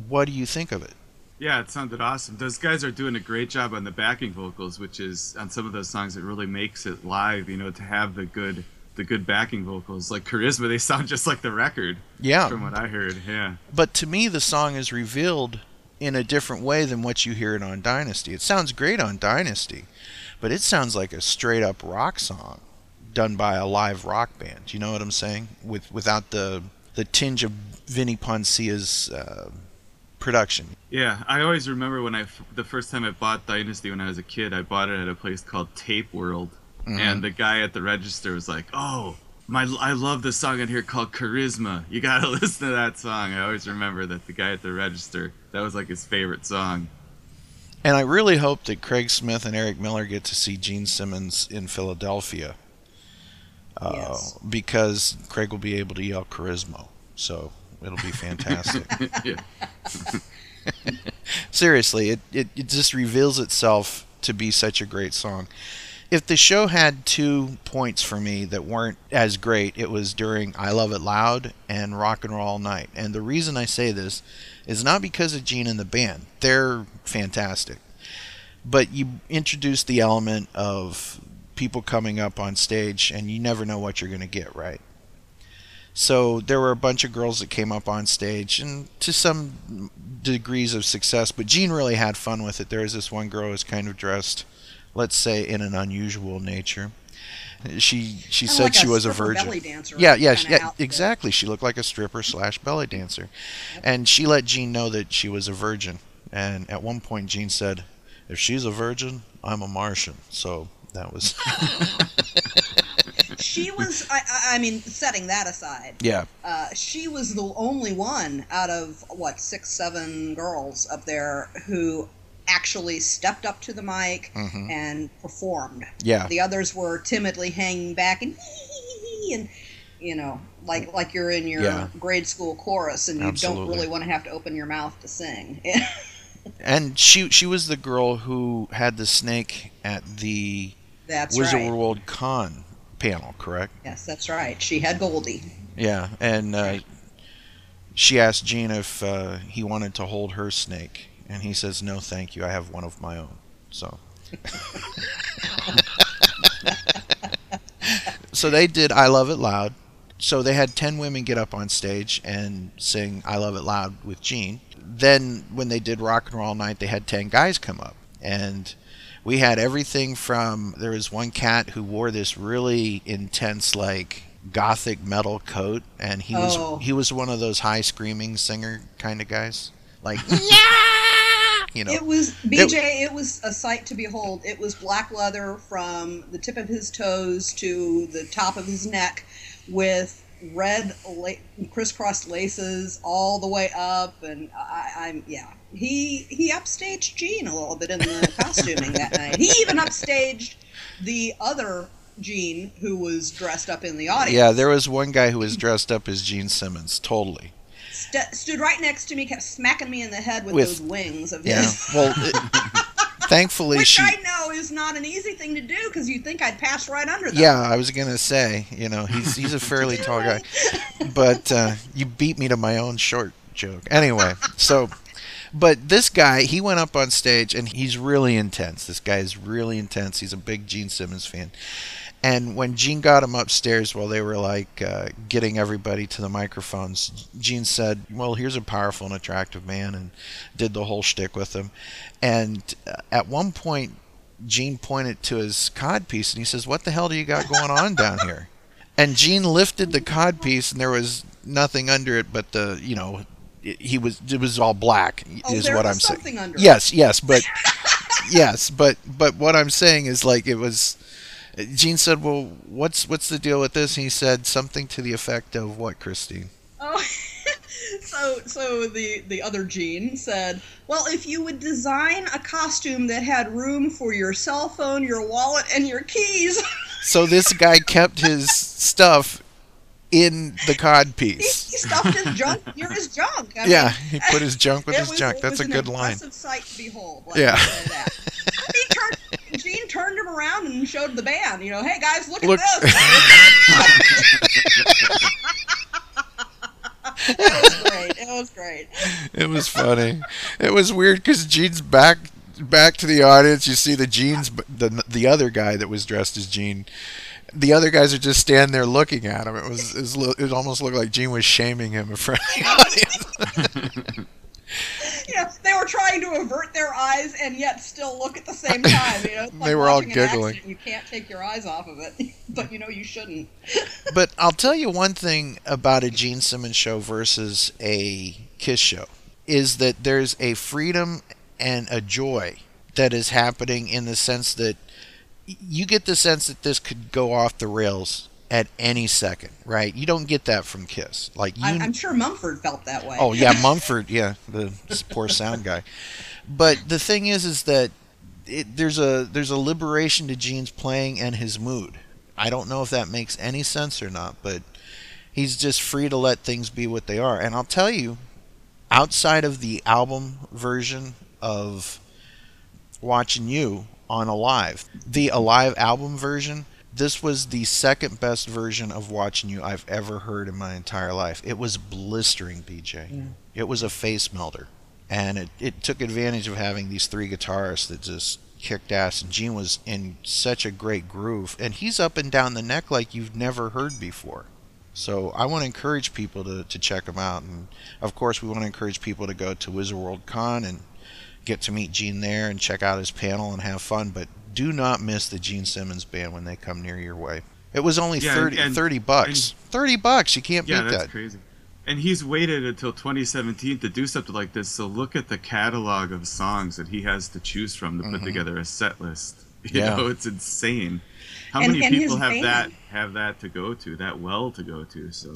what do you think of it? Yeah, it sounded awesome. Those guys are doing a great job on the backing vocals, which is on some of those songs it really makes it live. You know, to have the good the good backing vocals like Charisma, they sound just like the record. Yeah. from what I heard. Yeah, But to me, the song is revealed in a different way than what you hear it on Dynasty. It sounds great on Dynasty, but it sounds like a straight up rock song done by a live rock band. You know what I'm saying? With without the the tinge of Vinnie Poncia's uh, production. yeah. I always remember when I the first time I bought Dynasty when I was a kid. I bought it at a place called Tape World, Mhm. and the guy at the register was like, "Oh." My, I love this song in here called Charisma. You gotta listen to that song. I always remember that the guy at the register, that was like his favorite song. And I really hope that Craig Smith and Eric Miller get to see Gene Simmons in Philadelphia. Uh, Yes. Because Craig will be able to yell charisma. So it'll be fantastic. Seriously, it, it, it just reveals itself to be such a great song. If the show had two points for me that weren't as great, it was during I Love It Loud and Rock and Roll All Night. And the reason I say this is not because of Gene and the band. They're fantastic. But you introduce the element of people coming up on stage and you never know what you're going to get, right? So there were a bunch of girls that came up on stage, and to some degrees of success, but Gene really had fun with it. There was this one girl who was kind of dressed, let's say, in an unusual nature. She she said like she was a virgin. belly dancer yeah, yeah, yeah, exactly. She looked like a stripper slash belly dancer, and she let Gene know that she was a virgin. And at one point, Gene said, "If she's a virgin, I'm a Martian." So that was she was I, I- mean setting that aside yeah. uh, she was the only one out of what six seven girls up there who actually stepped up to the mic Mhm. and performed Yeah. the others were timidly hanging back and and you know like like you're in your Yeah. grade school chorus and you don't really want to have to open your mouth to sing And she she was the girl who had the snake at the That's Wizard right. World Con panel, correct? yes that's right she had goldie Yeah, and uh, she asked Gene if uh, he wanted to hold her snake, and he says, "No, thank you. I have one of my own." So, so they did "I Love It Loud." So they had ten women get up on stage and sing "I Love It Loud" with Gene. Then, when they did "Rock and Roll Night," they had ten guys come up, and we had everything from there was one cat who wore this really intense like gothic metal coat and he was Oh. he was one of those high screaming singer kind of guys like yeah you know It was BJ. It, was a sight to behold. It was black leather from the tip of his toes to the top of his neck, with red la- crisscross laces all the way up. And I, I'm yeah. He he upstaged Gene a little bit in the costuming that night. He even upstaged the other Gene who was dressed up in the audience. yeah there was one guy who was dressed up as Gene Simmons totally st- stood right next to me, kept smacking me in the head with, With- those wings of Yeah. his. Well, it- thankfully Which she. I know is not an easy thing to do because you think I'd pass right under them. Yeah, I was gonna say, you know, he's he's a fairly tall guy, but uh, you beat me to my own short joke. Anyway, so, but this guy, he went up on stage and he's really intense. This guy is really intense. He's a big Gene Simmons fan. And when Gene got him upstairs while they were like uh, getting everybody to the microphones, Gene said, "Well, here's a powerful and attractive man," and did the whole shtick with him. And uh, at one point, Gene pointed to his codpiece and he says, "What the hell do you got going on down here?" And Gene lifted the codpiece and there was nothing under it but the, you know, he was it was all black Oh, is what I'm saying. yes, yes, but yes, but but what I'm saying is like it was Gene said, "Well, what's what's the deal with this?" And he said something to the effect of what, Christine? Oh, so so the the other Gene said, "Well, if you would design a costume that had room for your cell phone, your wallet, and your keys." So this guy kept his stuff in the cod piece. He stuffed his junk near his junk. I Yeah, mean, he put his junk with his was- junk. That's a good line. sight to behold. Yeah. he turned, Gene turned him around and showed the band. You know, hey guys, look, Look- at this. it was great. It was great. It was funny. It was weird because Gene's back back to the audience. You see the Gene's the the other guy that was dressed as Gene. The other guys are just standing there looking at him. It was, it, was it almost looked like Gene was shaming him in front of the audience. You know, they were trying to avert their eyes and yet still look at the same time. You know, like They were all giggling. accident. You can't take your eyes off of it, but you know you shouldn't. but I'll tell you one thing about a Gene Simmons show versus a Kiss show is that there's a freedom and a joy that is happening in the sense that you get the sense that this could go off the rails at any second, right? You don't get that from Kiss. Like you I'm sure Mumford felt that way. Oh yeah, Mumford, yeah, the poor sound guy. But the thing is, is that it, there's a there's a liberation to Gene's playing and his mood. I don't know if that makes any sense or not, but he's just free to let things be what they are. And I'll tell you, outside of the album version of Watching You on Alive, the Alive album version, this was the second best version of Watching You I've ever heard in my entire life. It was blistering, BJ. It was a face melter. And it, it took advantage of having these three guitarists that just kicked ass. And Gene was in such a great groove. And he's up and down the neck like you've never heard before. So I want to encourage people to, to check him out. And of course, we want to encourage people to go to Wizard World Con and get to meet Gene there and check out his panel and have fun. But do not miss the Gene Simmons band when they come near your way. It was only Yeah, 30, and- 30 bucks. 30 bucks. You can't yeah, beat that's that. Yeah, that's crazy. And he's waited until 2017 to do something like this. So look at the catalog of songs that he has to choose from to put Mhm. together a set list. You Yeah. know, it's insane. How And- many and people have band. that have that to go to, that well to go to? So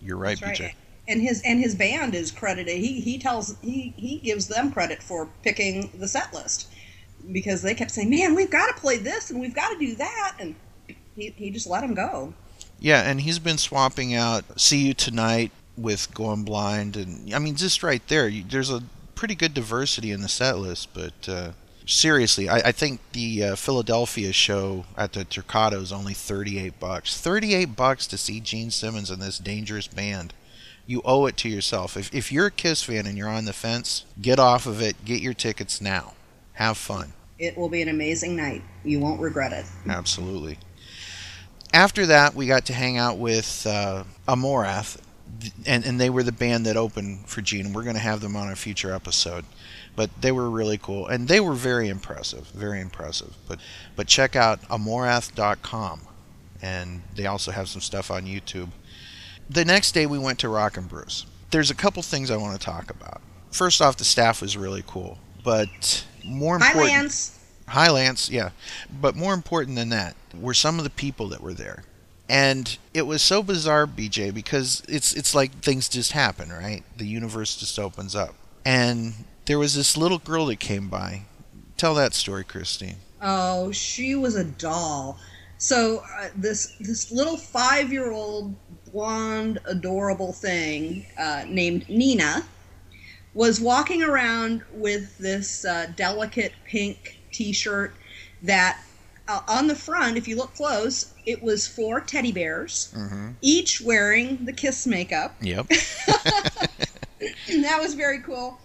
You're right, That's BJ. And his and his band is credited. He he tells he he gives them credit for picking the set list because they kept saying, "Man, we've got to play this and we've got to do that," and he he just let them go. Yeah, and he's been swapping out "See You Tonight" with "Going Blind," and I mean, just right there, you, there's a pretty good diversity in the set list. But uh, seriously, I, I think the uh, Philadelphia show at the Trocadero is only 38 bucks. 38 bucks to see Gene Simmons and this dangerous band. You owe it to yourself. If if you're a Kiss fan and you're on the fence, get off of it. Get your tickets now. Have fun. It will be an amazing night. You won't regret it. Absolutely. After that, we got to hang out with uh, Amorath, and, and they were the band that opened for Gene. We're going to have them on a future episode, but they were really cool, and they were very impressive, very impressive. But but check out amorath.com, and they also have some stuff on YouTube. The next day, we went to Rock and Brews. There's a couple things I want to talk about. First off, the staff was really cool, but more important. Hi. Lance. Hi, Lance. Yeah. But more important than that were some of the people that were there. And it was so bizarre, BJ, because it's it's like things just happen, right? The universe just opens up. And there was this little girl that came by. Tell that story, Christine. Oh, she was a doll. So uh, this this little five year old blonde adorable thing uh, named Nina was walking around with this uh, delicate pink T-shirt that uh, on the front, if you look close, it was four teddy bears, Mm-hmm. each wearing the Kiss makeup. Yep. that was very cool.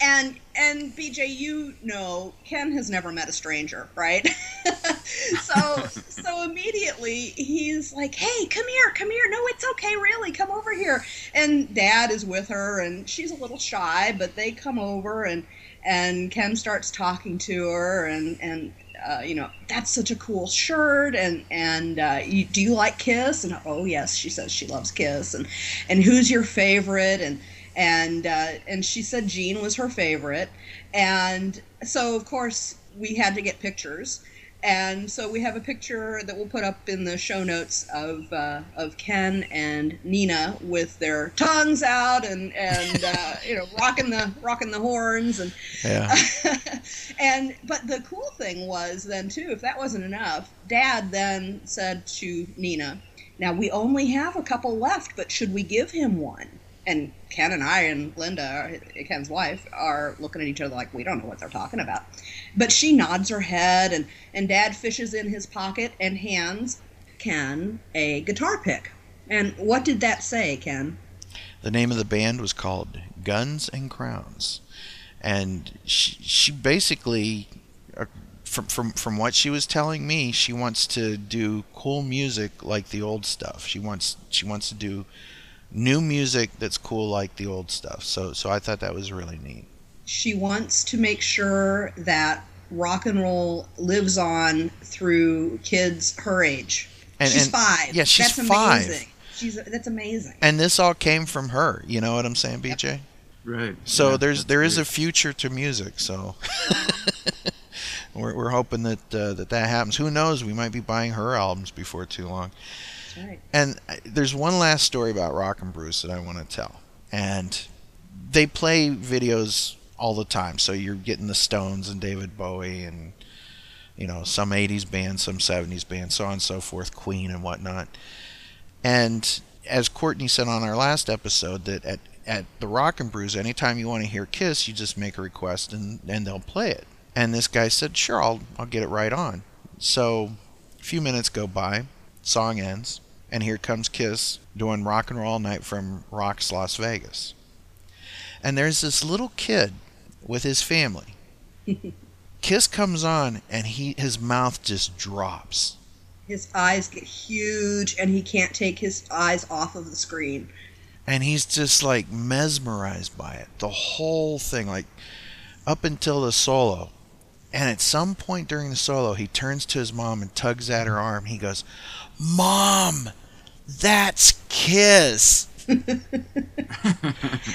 And and BJ, you know, Ken has never met a stranger, right? so so immediately he's like, "Hey, come here, come here. No, it's okay, really. Come over here." And Dad is with her, and she's a little shy, but they come over, and and Ken starts talking to her, and and uh, you know that's such a cool shirt and and uh, you, do you like kiss and oh yes she says she loves kiss and and who's your favorite and and uh, and she said Gene was her favorite and so of course we had to get pictures and so we have a picture that we'll put up in the show notes of uh, of Ken and Nina with their tongues out and and uh, you know rocking the rocking the horns and Yeah. and but the cool thing was then too, if that wasn't enough, Dad then said to Nina, "Now we only have a couple left, but should we give him one?" And Ken and I and Linda, Ken's wife, are looking at each other like we don't know what they're talking about. But she nods her head, and and Dad fishes in his pocket and hands Ken a guitar pick. And what did that say, Ken? The name of the band was called Guns and Crowns, and she, she basically, uh, from from from what she was telling me, she wants to do cool music like the old stuff. She wants she wants to do new music that's cool like the old stuff. So so I thought that was really neat. she wants to make sure that rock and roll lives on through kids her age. And- she's and- five. yeah, she's that's five. Amazing. She's that's amazing. And this all came from her. You know what I'm saying, BJ? Right. So Yeah, there's that's there is great. a future to music. So we're we're hoping that uh, that that happens. Who knows? We might be buying her albums before too long. Right. And uh, there's one last story about Rock and Brews that I want to tell. And they play videos all the time. So you're getting the Stones and David Bowie and you know some 80s band, some 70s band, so on and so forth, Queen and whatnot. And as Courtney said on our last episode, that at at the Rock and Brews, anytime you want to hear Kiss, you just make a request and and they'll play it. And this guy said, "Sure, I'll I'll get it right on." So a few minutes go by, song ends, and here comes Kiss doing rock and roll all night from Rocks Las Vegas. And there's this little kid with his family. Kiss comes on and he his mouth just drops. His eyes get huge, and he can't take his eyes off of the screen. and he's just like mesmerized by it the whole thing like up until the solo and at some point during the solo he turns to his mom and tugs at her arm he goes mom that's kiss.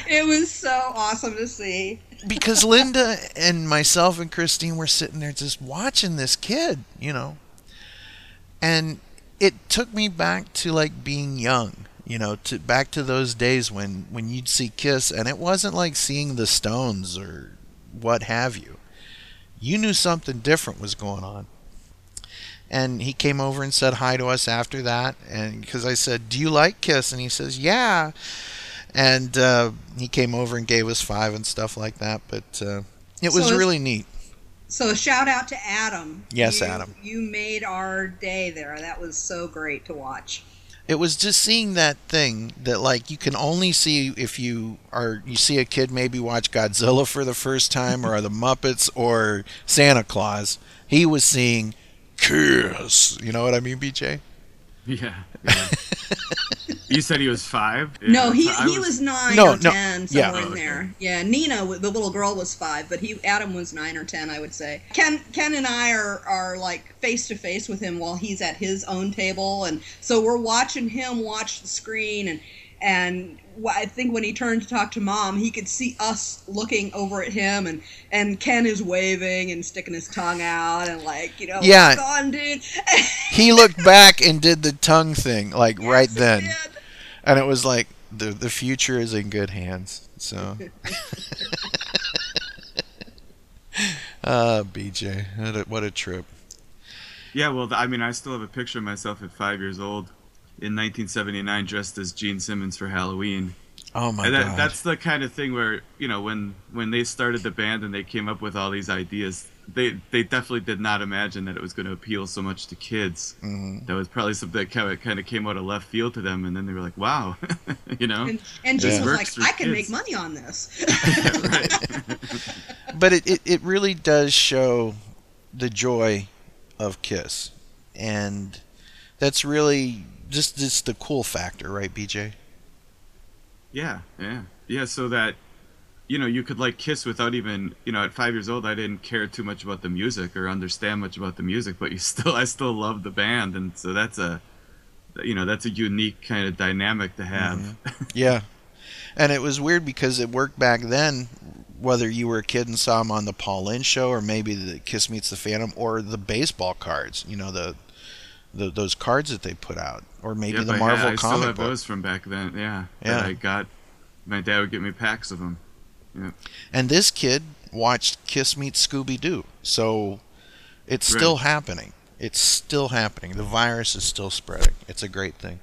It was so awesome to see. because linda and myself and christine were sitting there just watching this kid you know. And it took me back to like being young you know to back to those days when when you'd see kiss and it wasn't like seeing the stones or what have you. You knew something different was going on and he came over and said hi to us after that and because i said do you like kiss and he says yeah and uh, he came over and gave us five and stuff like that but uh, it So was really neat So a shout out to Adam. Yes, You- Adam. You made our day there. That was so great to watch. it was just seeing that thing that like you can only see if you are you see a kid maybe watch Godzilla for the first time or the Muppets or Santa Claus. He was seeing Kiss. You know what I mean, BJ? Yeah. yeah. you said he was five. No, he I he was nine No, or no, ten yeah. somewhere in there. Yeah, Nina, w- the little girl, was five, but he Adam was nine or ten, I would say. Ken Ken and I are are like face to face with him while he's at his own table, and so we're watching him watch the screen, and and wh- I think when he turned to talk to mom, he could see us looking over at him, and and Ken is waving and sticking his tongue out, and like you know, Yeah. "Rock on, dude. He looked back and did the tongue thing like right then. And it was like the the future is in good hands. So Uh BJ, what a, what a trip. Yeah, well, I mean, I still have a picture of myself at five years old in 1979 dressed as Gene Simmons for Halloween. Oh my and that, god. That's the kind of thing where you know when when they started the band and they came up with all these ideas, they they definitely did not imagine that it was going to appeal so much to kids. Mhm. That was probably something that kind of, kind of came out of left field to them, and then they were like, "Wow," you know. And, and Gene This was like, I can kids." make money on this. but it, it, it really does show the joy of Kiss. And that's really just, just the cool factor, right, BJ? Yeah, yeah, yeah. So that you know you could like Kiss without even you know at five years old I didn't care too much about the music or understand much about the music, but you still I still love the band, and so that's a you know that's a unique kind of dynamic to have. Mm-hmm. Yeah. And it was weird because it worked back then, whether you were a kid and saw him on the Paul Lynde show or maybe the Kiss Meets the Phantom or the baseball cards, you know, the, the those cards that they put out. Or maybe Yep, the Marvel had, I still have book. those from back then. Yeah, Yeah. I got. My dad would get me packs of them. Yeah. And this kid watched Kiss Meet Scooby Doo. So it's still happening. It's still happening. The virus is still spreading. It's a great thing.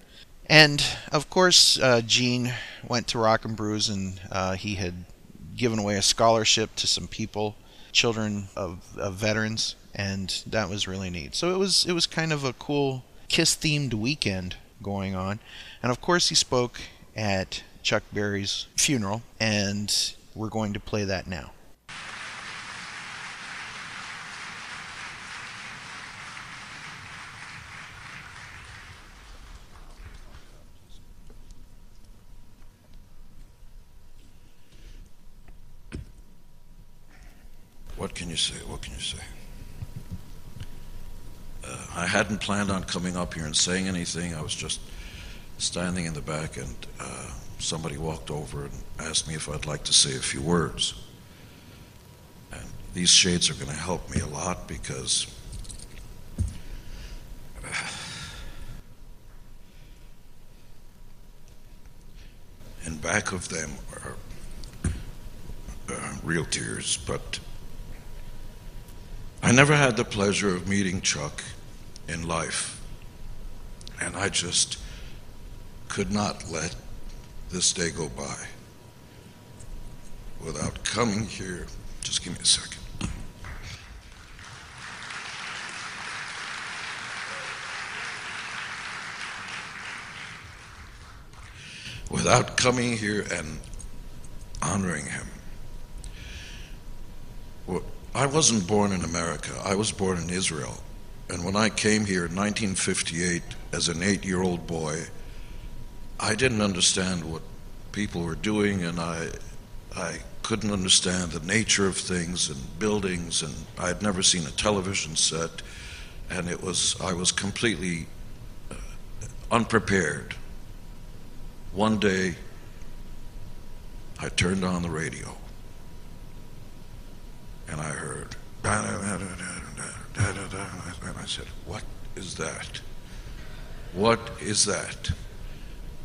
And of course, uh, Gene went to Rock and Brews and uh, he had given away a scholarship to some people, children of, of veterans, and that was really neat. So it was it was kind of a cool Kiss themed weekend going on. And of course, he spoke at Chuck Berry's funeral, and we're going to play that now. What can you say? What can you say? Uh, I hadn't planned on coming up here and saying anything. I was just standing in the back, and uh, somebody walked over and asked me if I'd like to say a few words. And these shades are going to help me a lot because in back of them are uh, real tears, but I never had the pleasure of meeting Chuck in life, and I just could not let this day go by without coming here. Just give me a second. Without coming here and honoring him. Well, I wasn't born in America. I was born in Israel. And when I came here in 1958 as an eight year old boy, I didn't understand what people were doing, and I, I couldn't understand the nature of things and buildings, and I had never seen a television set, and it was I was completely uh, unprepared. One day, I turned on the radio, and I heard, and I said, "What is that? What is that?"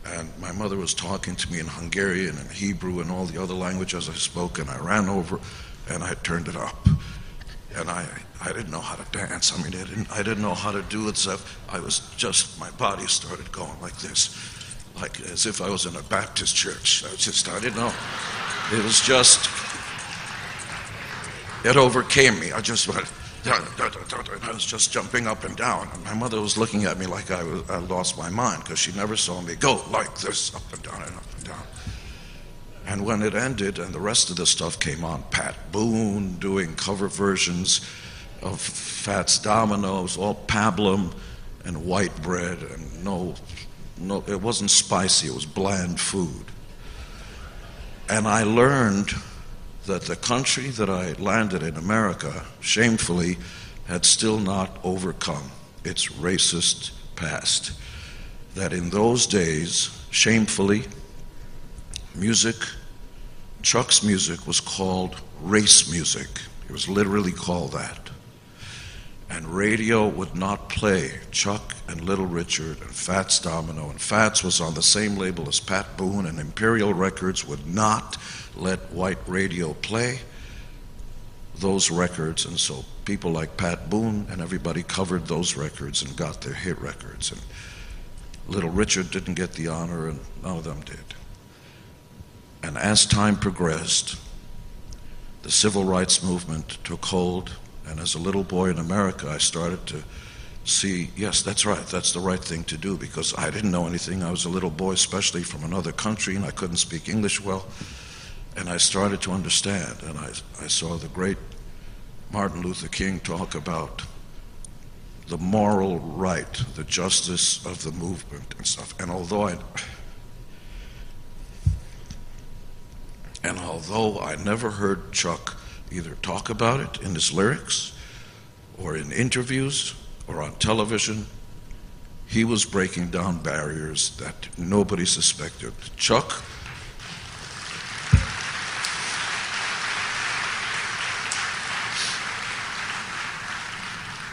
And my mother was talking to me in Hungarian and Hebrew and all the other languages I spoke, and I ran over and I turned it up. And I, I didn't know how to dance. I mean, I didn't, I didn't know how to do it. So I was just, my body started going like this, like as if I was in a Baptist church. I just, I didn't know. It was just, it overcame me. I just went, I was just jumping up and down. And my mother was looking at me like I, was, I lost my mind because she never saw me go like this, up and down and up and down. And when it ended and the rest of the stuff came on, Pat Boone doing cover versions of Fats Domino's, all pablum and white bread, and no, no, it wasn't spicy, it was bland food. And I learned that the country that I landed in, America, shamefully, had still not overcome its racist past. That in those days, shamefully, music, Chuck's music was called race music. It was literally called that. And radio would not play Chuck and Little Richard and Fats Domino. And Fats was on the same label as Pat Boone, and Imperial Records would not let white radio play those records, and so people like Pat Boone and everybody covered those records and got their hit records. And Little Richard didn't get the honor, and none of them did. And as time progressed, the civil rights movement took hold, and as a little boy in America, I started to see, yes, that's right, that's the right thing to do because I didn't know anything. I was a little boy, especially from another country, and I couldn't speak English well. And I started to understand, and I, I saw the great Martin Luther King talk about the moral right, the justice of the movement and stuff. And although I and although I never heard Chuck either talk about it in his lyrics or in interviews or on television, he was breaking down barriers that nobody suspected. Chuck?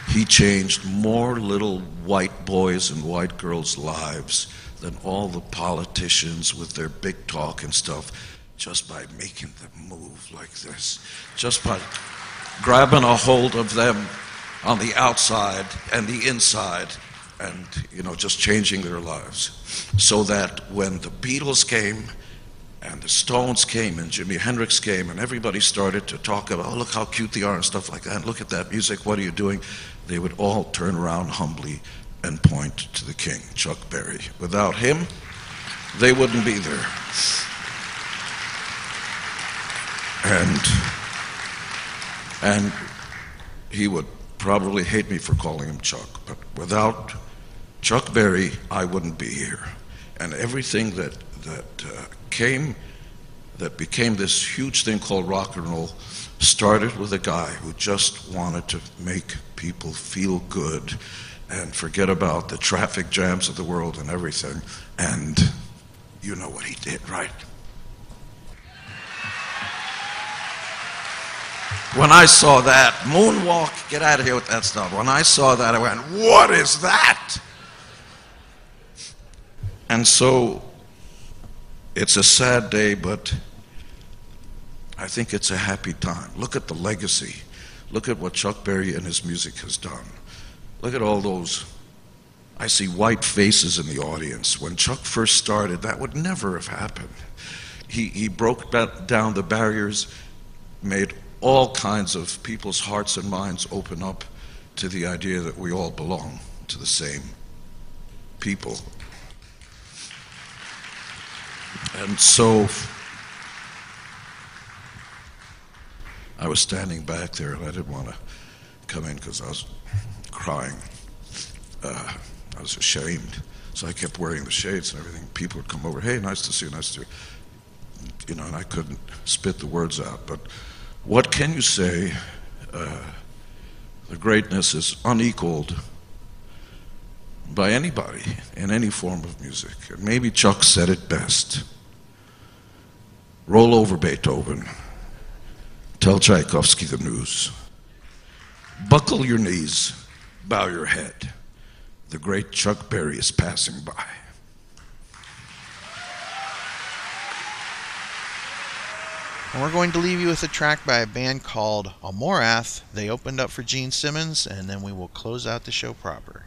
He changed more little white boys and white girls' lives than all the politicians with their big talk and stuff just by making them move like this, just by grabbing a hold of them on the outside and the inside and you know just changing their lives. So that when the Beatles came and the Stones came and Jimi Hendrix came and everybody started to talk about oh look how cute they are and stuff like that look at that music. What are you doing? they would all turn around humbly and point to the king Chuck Berry. Without him they wouldn't be there. And and he would probably hate me for calling him Chuck, but without Chuck Berry, I wouldn't be here. And everything that that uh, came, that became this huge thing called rock and roll, started with a guy who just wanted to make people feel good and forget about the traffic jams of the world and everything. And you know what he did, right? When I saw that, moonwalk, get out of here with that stuff. When I saw that, I went, what is that? And so it's a sad day, but I think it's a happy time. Look at the legacy. Look at what Chuck Berry and his music has done. Look at all those. I see white faces in the audience. When Chuck first started, that would never have happened. He, he broke down the barriers, made all kinds of people's hearts and minds open up to the idea that we all belong to the same people. And so I was standing back there and I didn't want to come in because I was crying. Uh, I was ashamed. So I kept wearing the shades and everything. People would come over, hey, nice to see you, nice to see you. You know, and I couldn't spit the words out. But what can you say? Uh, the greatness is unequaled by anybody in any form of music. And maybe Chuck said it best. Roll over Beethoven. Tell Tchaikovsky the news. Buckle your knees, bow your head. The great Chuck Berry is passing by. And we're going to leave you with a track by a band called Amorath. They opened up for Gene Simmons, and then we will close out the show proper.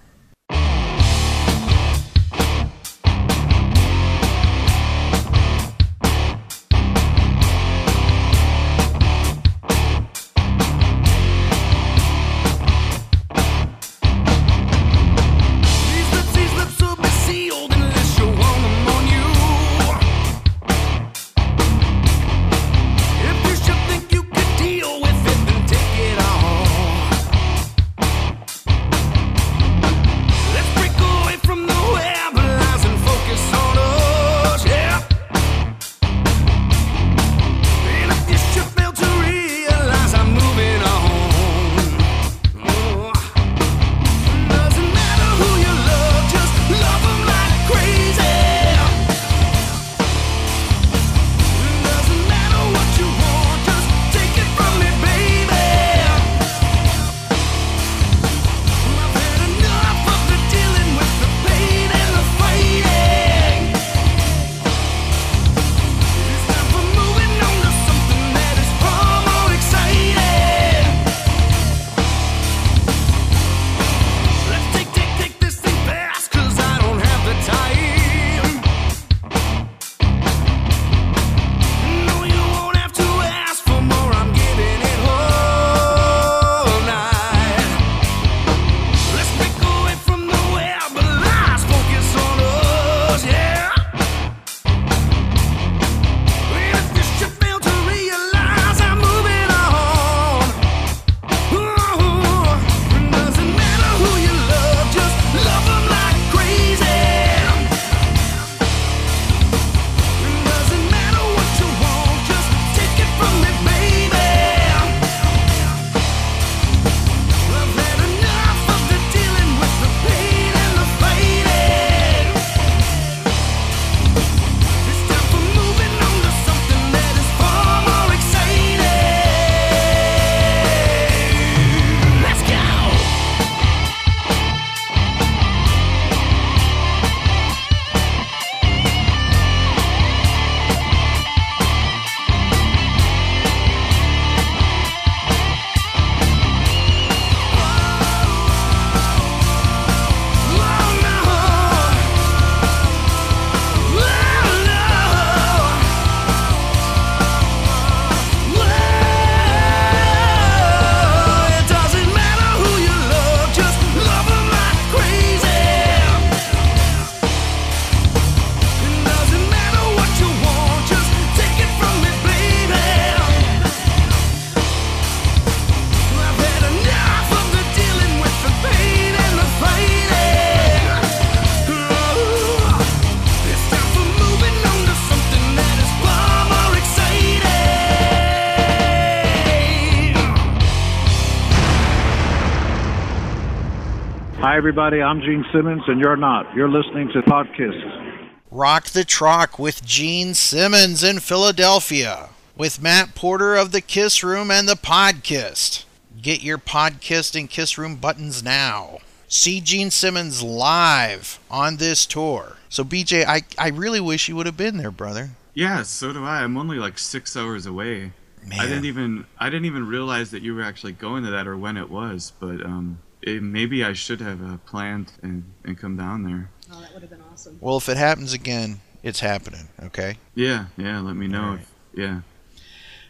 Hi, everybody. I'm Gene Simmons, and you're not. You're listening to Podkiss. Rock the Troc with Gene Simmons in Philadelphia with Matt Porter of the Kiss Room and the Podkist. Get your Podkist and Kiss Room buttons now. See Gene Simmons live on this tour. So, BJ, I, I really wish you would have been there, brother. Yeah, so do I. I'm only like six hours away. Man. I didn't even I didn't even realize that you were actually going to that or when it was. But um, it, maybe I should have uh, planned and, and come down there. Oh, that would have been awesome. Well, if it happens again, it's happening, okay? Yeah, yeah. Let me know. All right. If, yeah.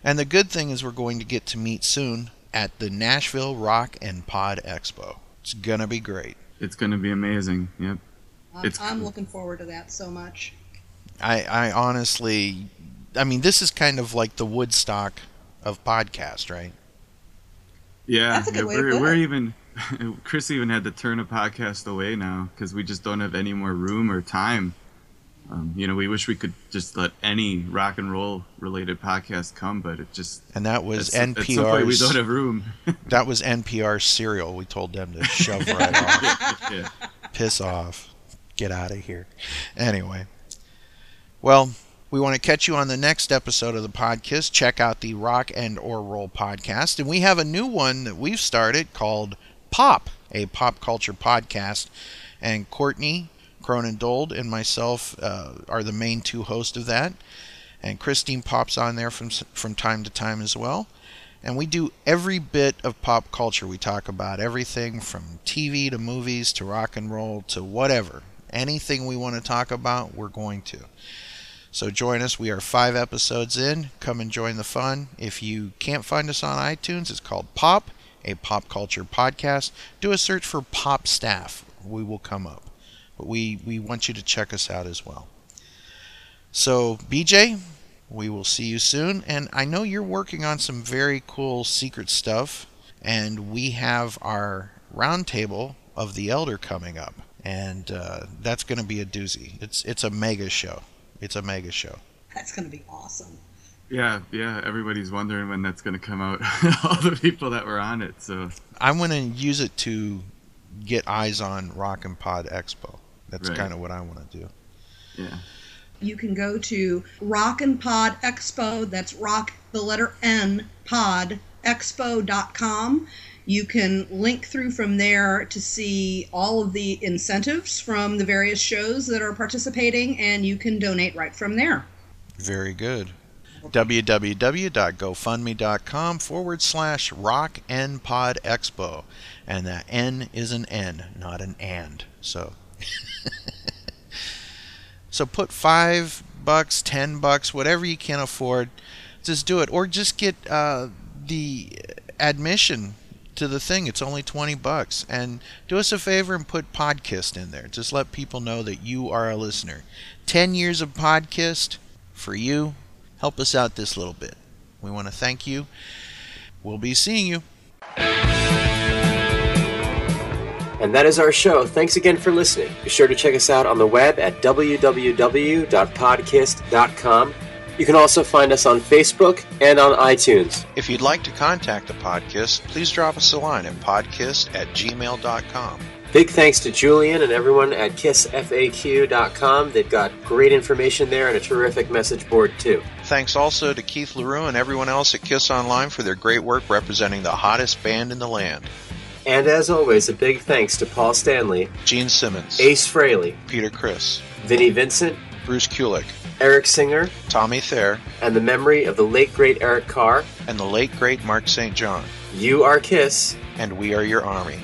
And the good thing is we're going to get to meet soon at the Nashville Rock and Pod Expo. It's going to be great. It's gonna be amazing. Yep. I'm, It's I'm looking forward to that so much. I, I honestly, I mean, this is kind of like the Woodstock of podcast, right? Yeah, That's a good yeah, way to we're, put we're even. Chris even had to turn a podcast away now because we just don't have any more room or time. Um, you know, we wish we could just let any rock and roll related podcast come, but it just And that was at, at some point we don't have room. that was NPR serial. We told them to shove right off. yeah. Piss off. Get out of here. Anyway. Well, we want to catch you on the next episode of the podcast. Check out the Rock and or Roll podcast. And we have a new one that we've started called Pop, a pop culture podcast. And Courtney Cronin Dold and myself uh, are the main two hosts of that. And Christine pops on there from from time to time as well. And we do every bit of pop culture. We talk about everything from TV to movies to rock and roll to whatever. Anything we want to talk about, we're going to. So join us. We are five episodes in. Come and join the fun. If you can't find us on iTunes, it's called Pop, a pop culture podcast. Do a search for Pop Staff. We will come up. But we, we want you to check us out as well. So, BJ, we will see you soon. And I know you're working on some very cool secret stuff. And we have our roundtable of the Elder coming up. And uh, that's going to be a doozy. It's, it's a mega show. It's a mega show. That's going to be awesome. Yeah, yeah. Everybody's wondering when that's gonna come out. All the people that were on it. So I'm going to use it to get eyes on Rock and Pod Expo. That's Right. kind of what I want to do. yeah. You can go to Rock and Pod Expo. That's rock, the letter N, pod, expo.com. You can link through from there to see all of the incentives from the various shows that are participating, and you can donate right from there. Very good. www.gofundme.com forward slash rock and pod expo. And that N is an N, not an and. So. so put five bucks, ten bucks, whatever you can afford. Just do it. Or just get uh, the admission to the thing. It's only 20 bucks. And do us a favor and put Podkist in there. Just let people know that you are a listener. 10 years of Podkist for you. Help us out this little bit. We want to thank you. We'll be seeing you. And that is our show. Thanks again for listening. Be sure to check us out on the web at www.podcast.com. You can also find us on Facebook and on iTunes. If you'd like to contact the podcast, please drop us a line at podcast at gmail.com. Big thanks to Julian and everyone at kissfaq.com. They've got great information there and a terrific message board, too. Thanks also to Keith Leroux and everyone else at Kiss Online for their great work representing the hottest band in the land. And as always, a big thanks to Paul Stanley, Gene Simmons, Ace Frehley, Peter Criss, Vinnie Vincent, Bruce Kulick, Eric Singer, Tommy Thayer, and the memory of the late great Eric Carr. and the late great Mark St. John. You are Kiss. And we are your army.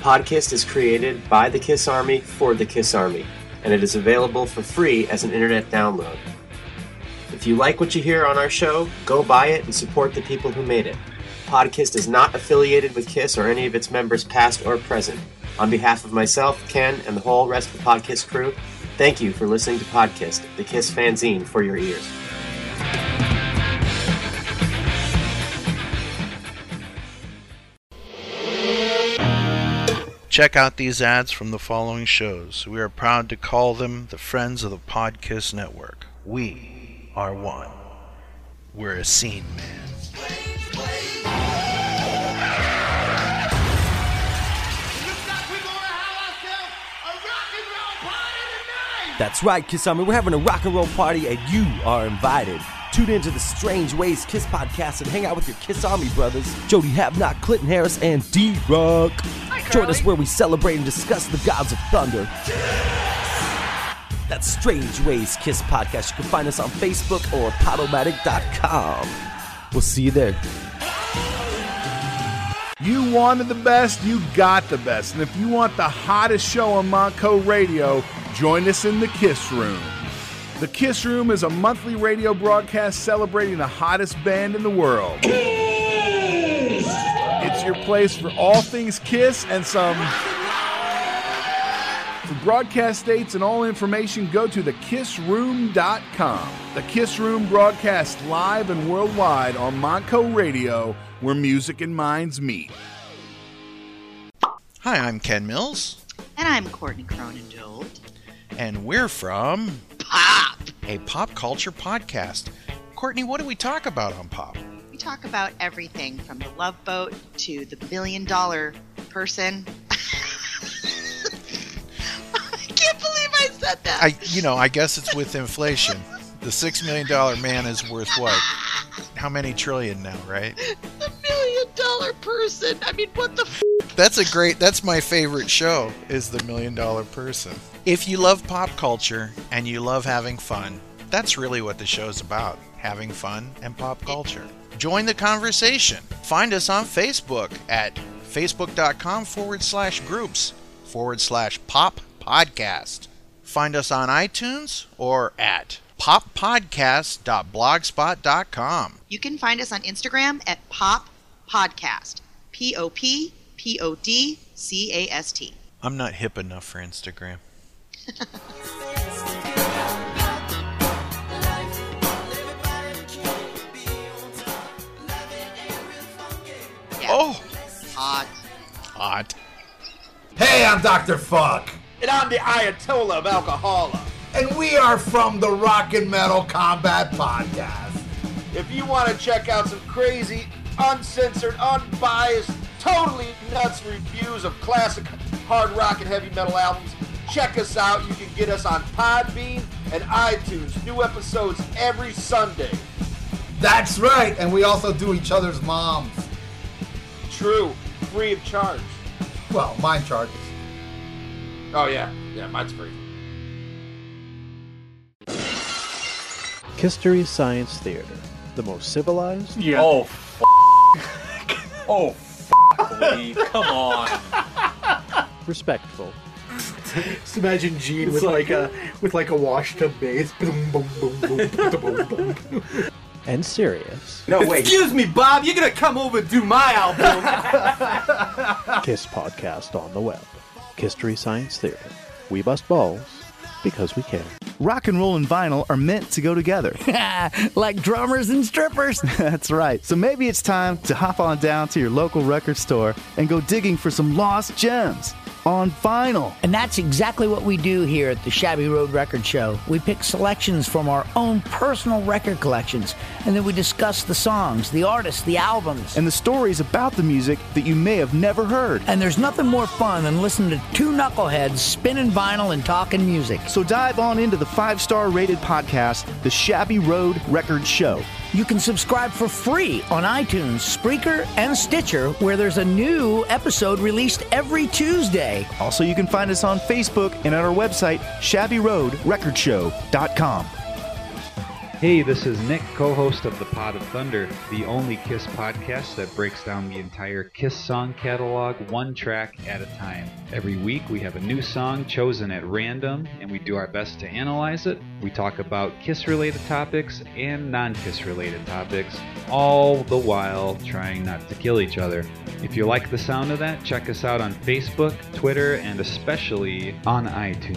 Podkist is created by the Kiss Army for the Kiss Army, and it is available for free as an internet download. If you like what you hear on our show, go buy it and support the people who made it. Podcast is not affiliated with Kiss or any of its members, past or present. On behalf of myself, Ken, and the whole rest of the Podcast crew, thank you for listening to Podcast, the Kiss fanzine for your ears. Check out these ads from the following shows. We are proud to call them the Friends of the Podcast Network. We are one. We're a scene man. That's right, Kisami. We're having a rock and roll party, and you are invited. Tune into the Strange Ways Kiss podcast and hang out with your Kiss Army brothers, Jody Havnock, Clinton Harris, and D Rock. Join us where we celebrate and discuss the gods of thunder. That's Strange Ways Kiss podcast. You can find us on Facebook or Podomatic.com. We'll see you there. You wanted the best, you got the best. And if you want the hottest show on Montco Radio, join us in the Kiss Room. The Kiss Room is a monthly radio broadcast celebrating the hottest band in the world. It's your place for all things Kiss and some. For broadcast dates and all information, go to thekissroom.com. The Kiss Room broadcasts live and worldwide on Montco Radio, where music and minds meet. Hi, I'm Ken Mills, And I'm Courtney Cronendold. and we're from Pop! a pop culture podcast. Courtney, what do we talk about on Pop? We talk about everything from the love boat to the million dollar person. I can't believe I said that. I, you know, I guess it's with inflation. The six million dollar man is worth what? How many trillion now, right? the million dollar person. I mean, what the f? That's a great. That's my favorite show. Is the Million Dollar Person. If you love pop culture and you love having fun, that's really what the show's about: having fun and pop culture. Join the conversation. Find us on Facebook at facebook.com forward slash groups forward slash pop podcast. Find us on iTunes or at poppodcast.blogspot.com. You can find us on Instagram at Pop Podcast. P O P P O D C A S T. I'm not hip enough for Instagram. Oh, Hot. hot. Hey, I'm Dr. Fuck. And I'm the Ayatollah of Alcohola. And we are from the Rock and Metal Combat Podcast. If you want to check out some crazy, uncensored, unbiased, totally nuts reviews of classic hard rock and heavy metal albums, check us out. You can get us on Podbean and iTunes. New episodes every Sunday. That's right, and we also do each other's moms. True, free of charge. Well, mine charges. Oh, yeah. Yeah, mine's free. History Science Theater, the most civilized. Yeah. Oh, f- oh, f- Lee, come on. Respectful. Just imagine Gene with like a with like a wash tub bass. Boom, boom, boom, boom, boom, boom, boom. And serious. No, wait. Excuse me, Bob. You're gonna come over and do my album. Kiss podcast on the web. History Science Theater. We bust balls because we care. Rock and roll and vinyl are meant to go together. like drummers and strippers. That's right. So maybe it's time to hop on down to your local record store and go digging for some lost gems on vinyl. And that's exactly what we do here at the Shabby Road Record Show. We pick selections from our own personal record collections, and then we discuss the songs, the artists, the albums. And the stories about the music that you may have never heard. And there's nothing more fun than listening to two knuckleheads spinning vinyl and talking music. So dive on into the five star rated podcast, The Shabby Road Record Show. You can subscribe for free on iTunes, Spreaker, and Stitcher, where there's a new episode released every Tuesday. Also, you can find us on Facebook and at our website, shabbyroadrecordshow.com. Hey, this is Nick, co host of The Pod of Thunder, the only Kiss podcast that breaks down the entire Kiss song catalog one track at a time. Every week we have a new song chosen at random, and we do our best to analyze it. We talk about Kiss related topics and non Kiss related topics, all the while trying not to kill each other. If you like the sound of that, check us out on Facebook, Twitter, and especially on iTunes.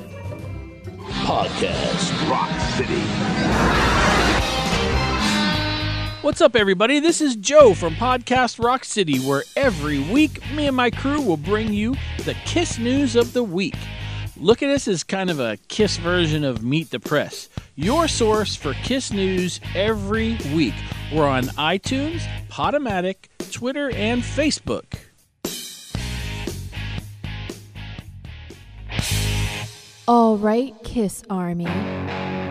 Podcast Rock City. What's up, everybody? This is Joe from Podcast Rock City, where every week me and my crew will bring you the Kiss news of the week. Look at us as kind of a Kiss version of Meet the Press, your source for Kiss news every week. We're on iTunes, Podomatic, Twitter, and Facebook. All right, Kiss Army.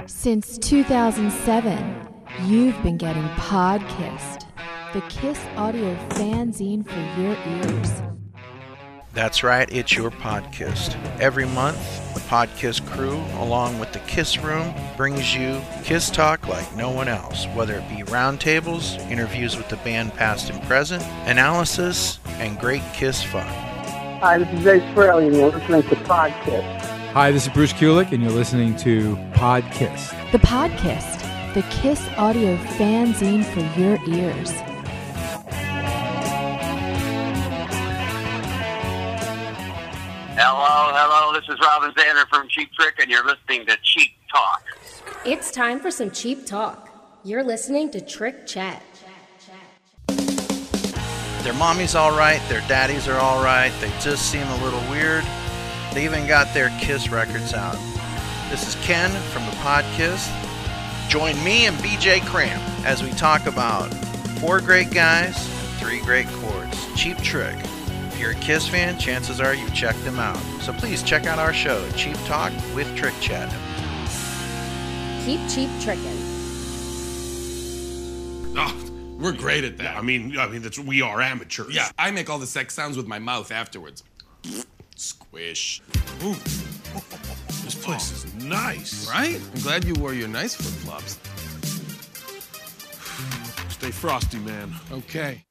Since 2007, you've been getting Podkissed, the Kiss audio fanzine for your ears. That's right, it's your podcast. Every month, the Podkiss crew, along with the Kiss Room, brings you Kiss Talk like no one else, whether it be roundtables, interviews with the band past and present, analysis, and great Kiss fun. Hi, this is Ace Frehley, and you're listening to Podkiss. Hi, this is Bruce Kulick, and you're listening to Podkiss. The Podkissed, the Kiss audio fanzine for your ears. Hello, hello. This is Robin Zander from Cheap Trick, and you're listening to Cheap Talk. It's time for some cheap talk. You're listening to Trick Chat. Their mommy's alright, their daddies are alright, they just seem a little weird. They even got their Kiss records out. This is Ken from the Podkiss. Join me and BJ Cramp as we talk about four great guys and three great chords. Cheap Trick. If you're a Kiss fan, chances are you've checked them out. So please check out our show, Cheap Talk with Trick Chat. Keep cheap tricking. Oh, we're great at that. I mean, I mean, that's we are amateurs. Yeah, I make all the sex sounds with my mouth afterwards. Squish. Ooh. This place is nice. Right? I'm glad you wore your nice flip flops. Stay frosty, man. Okay.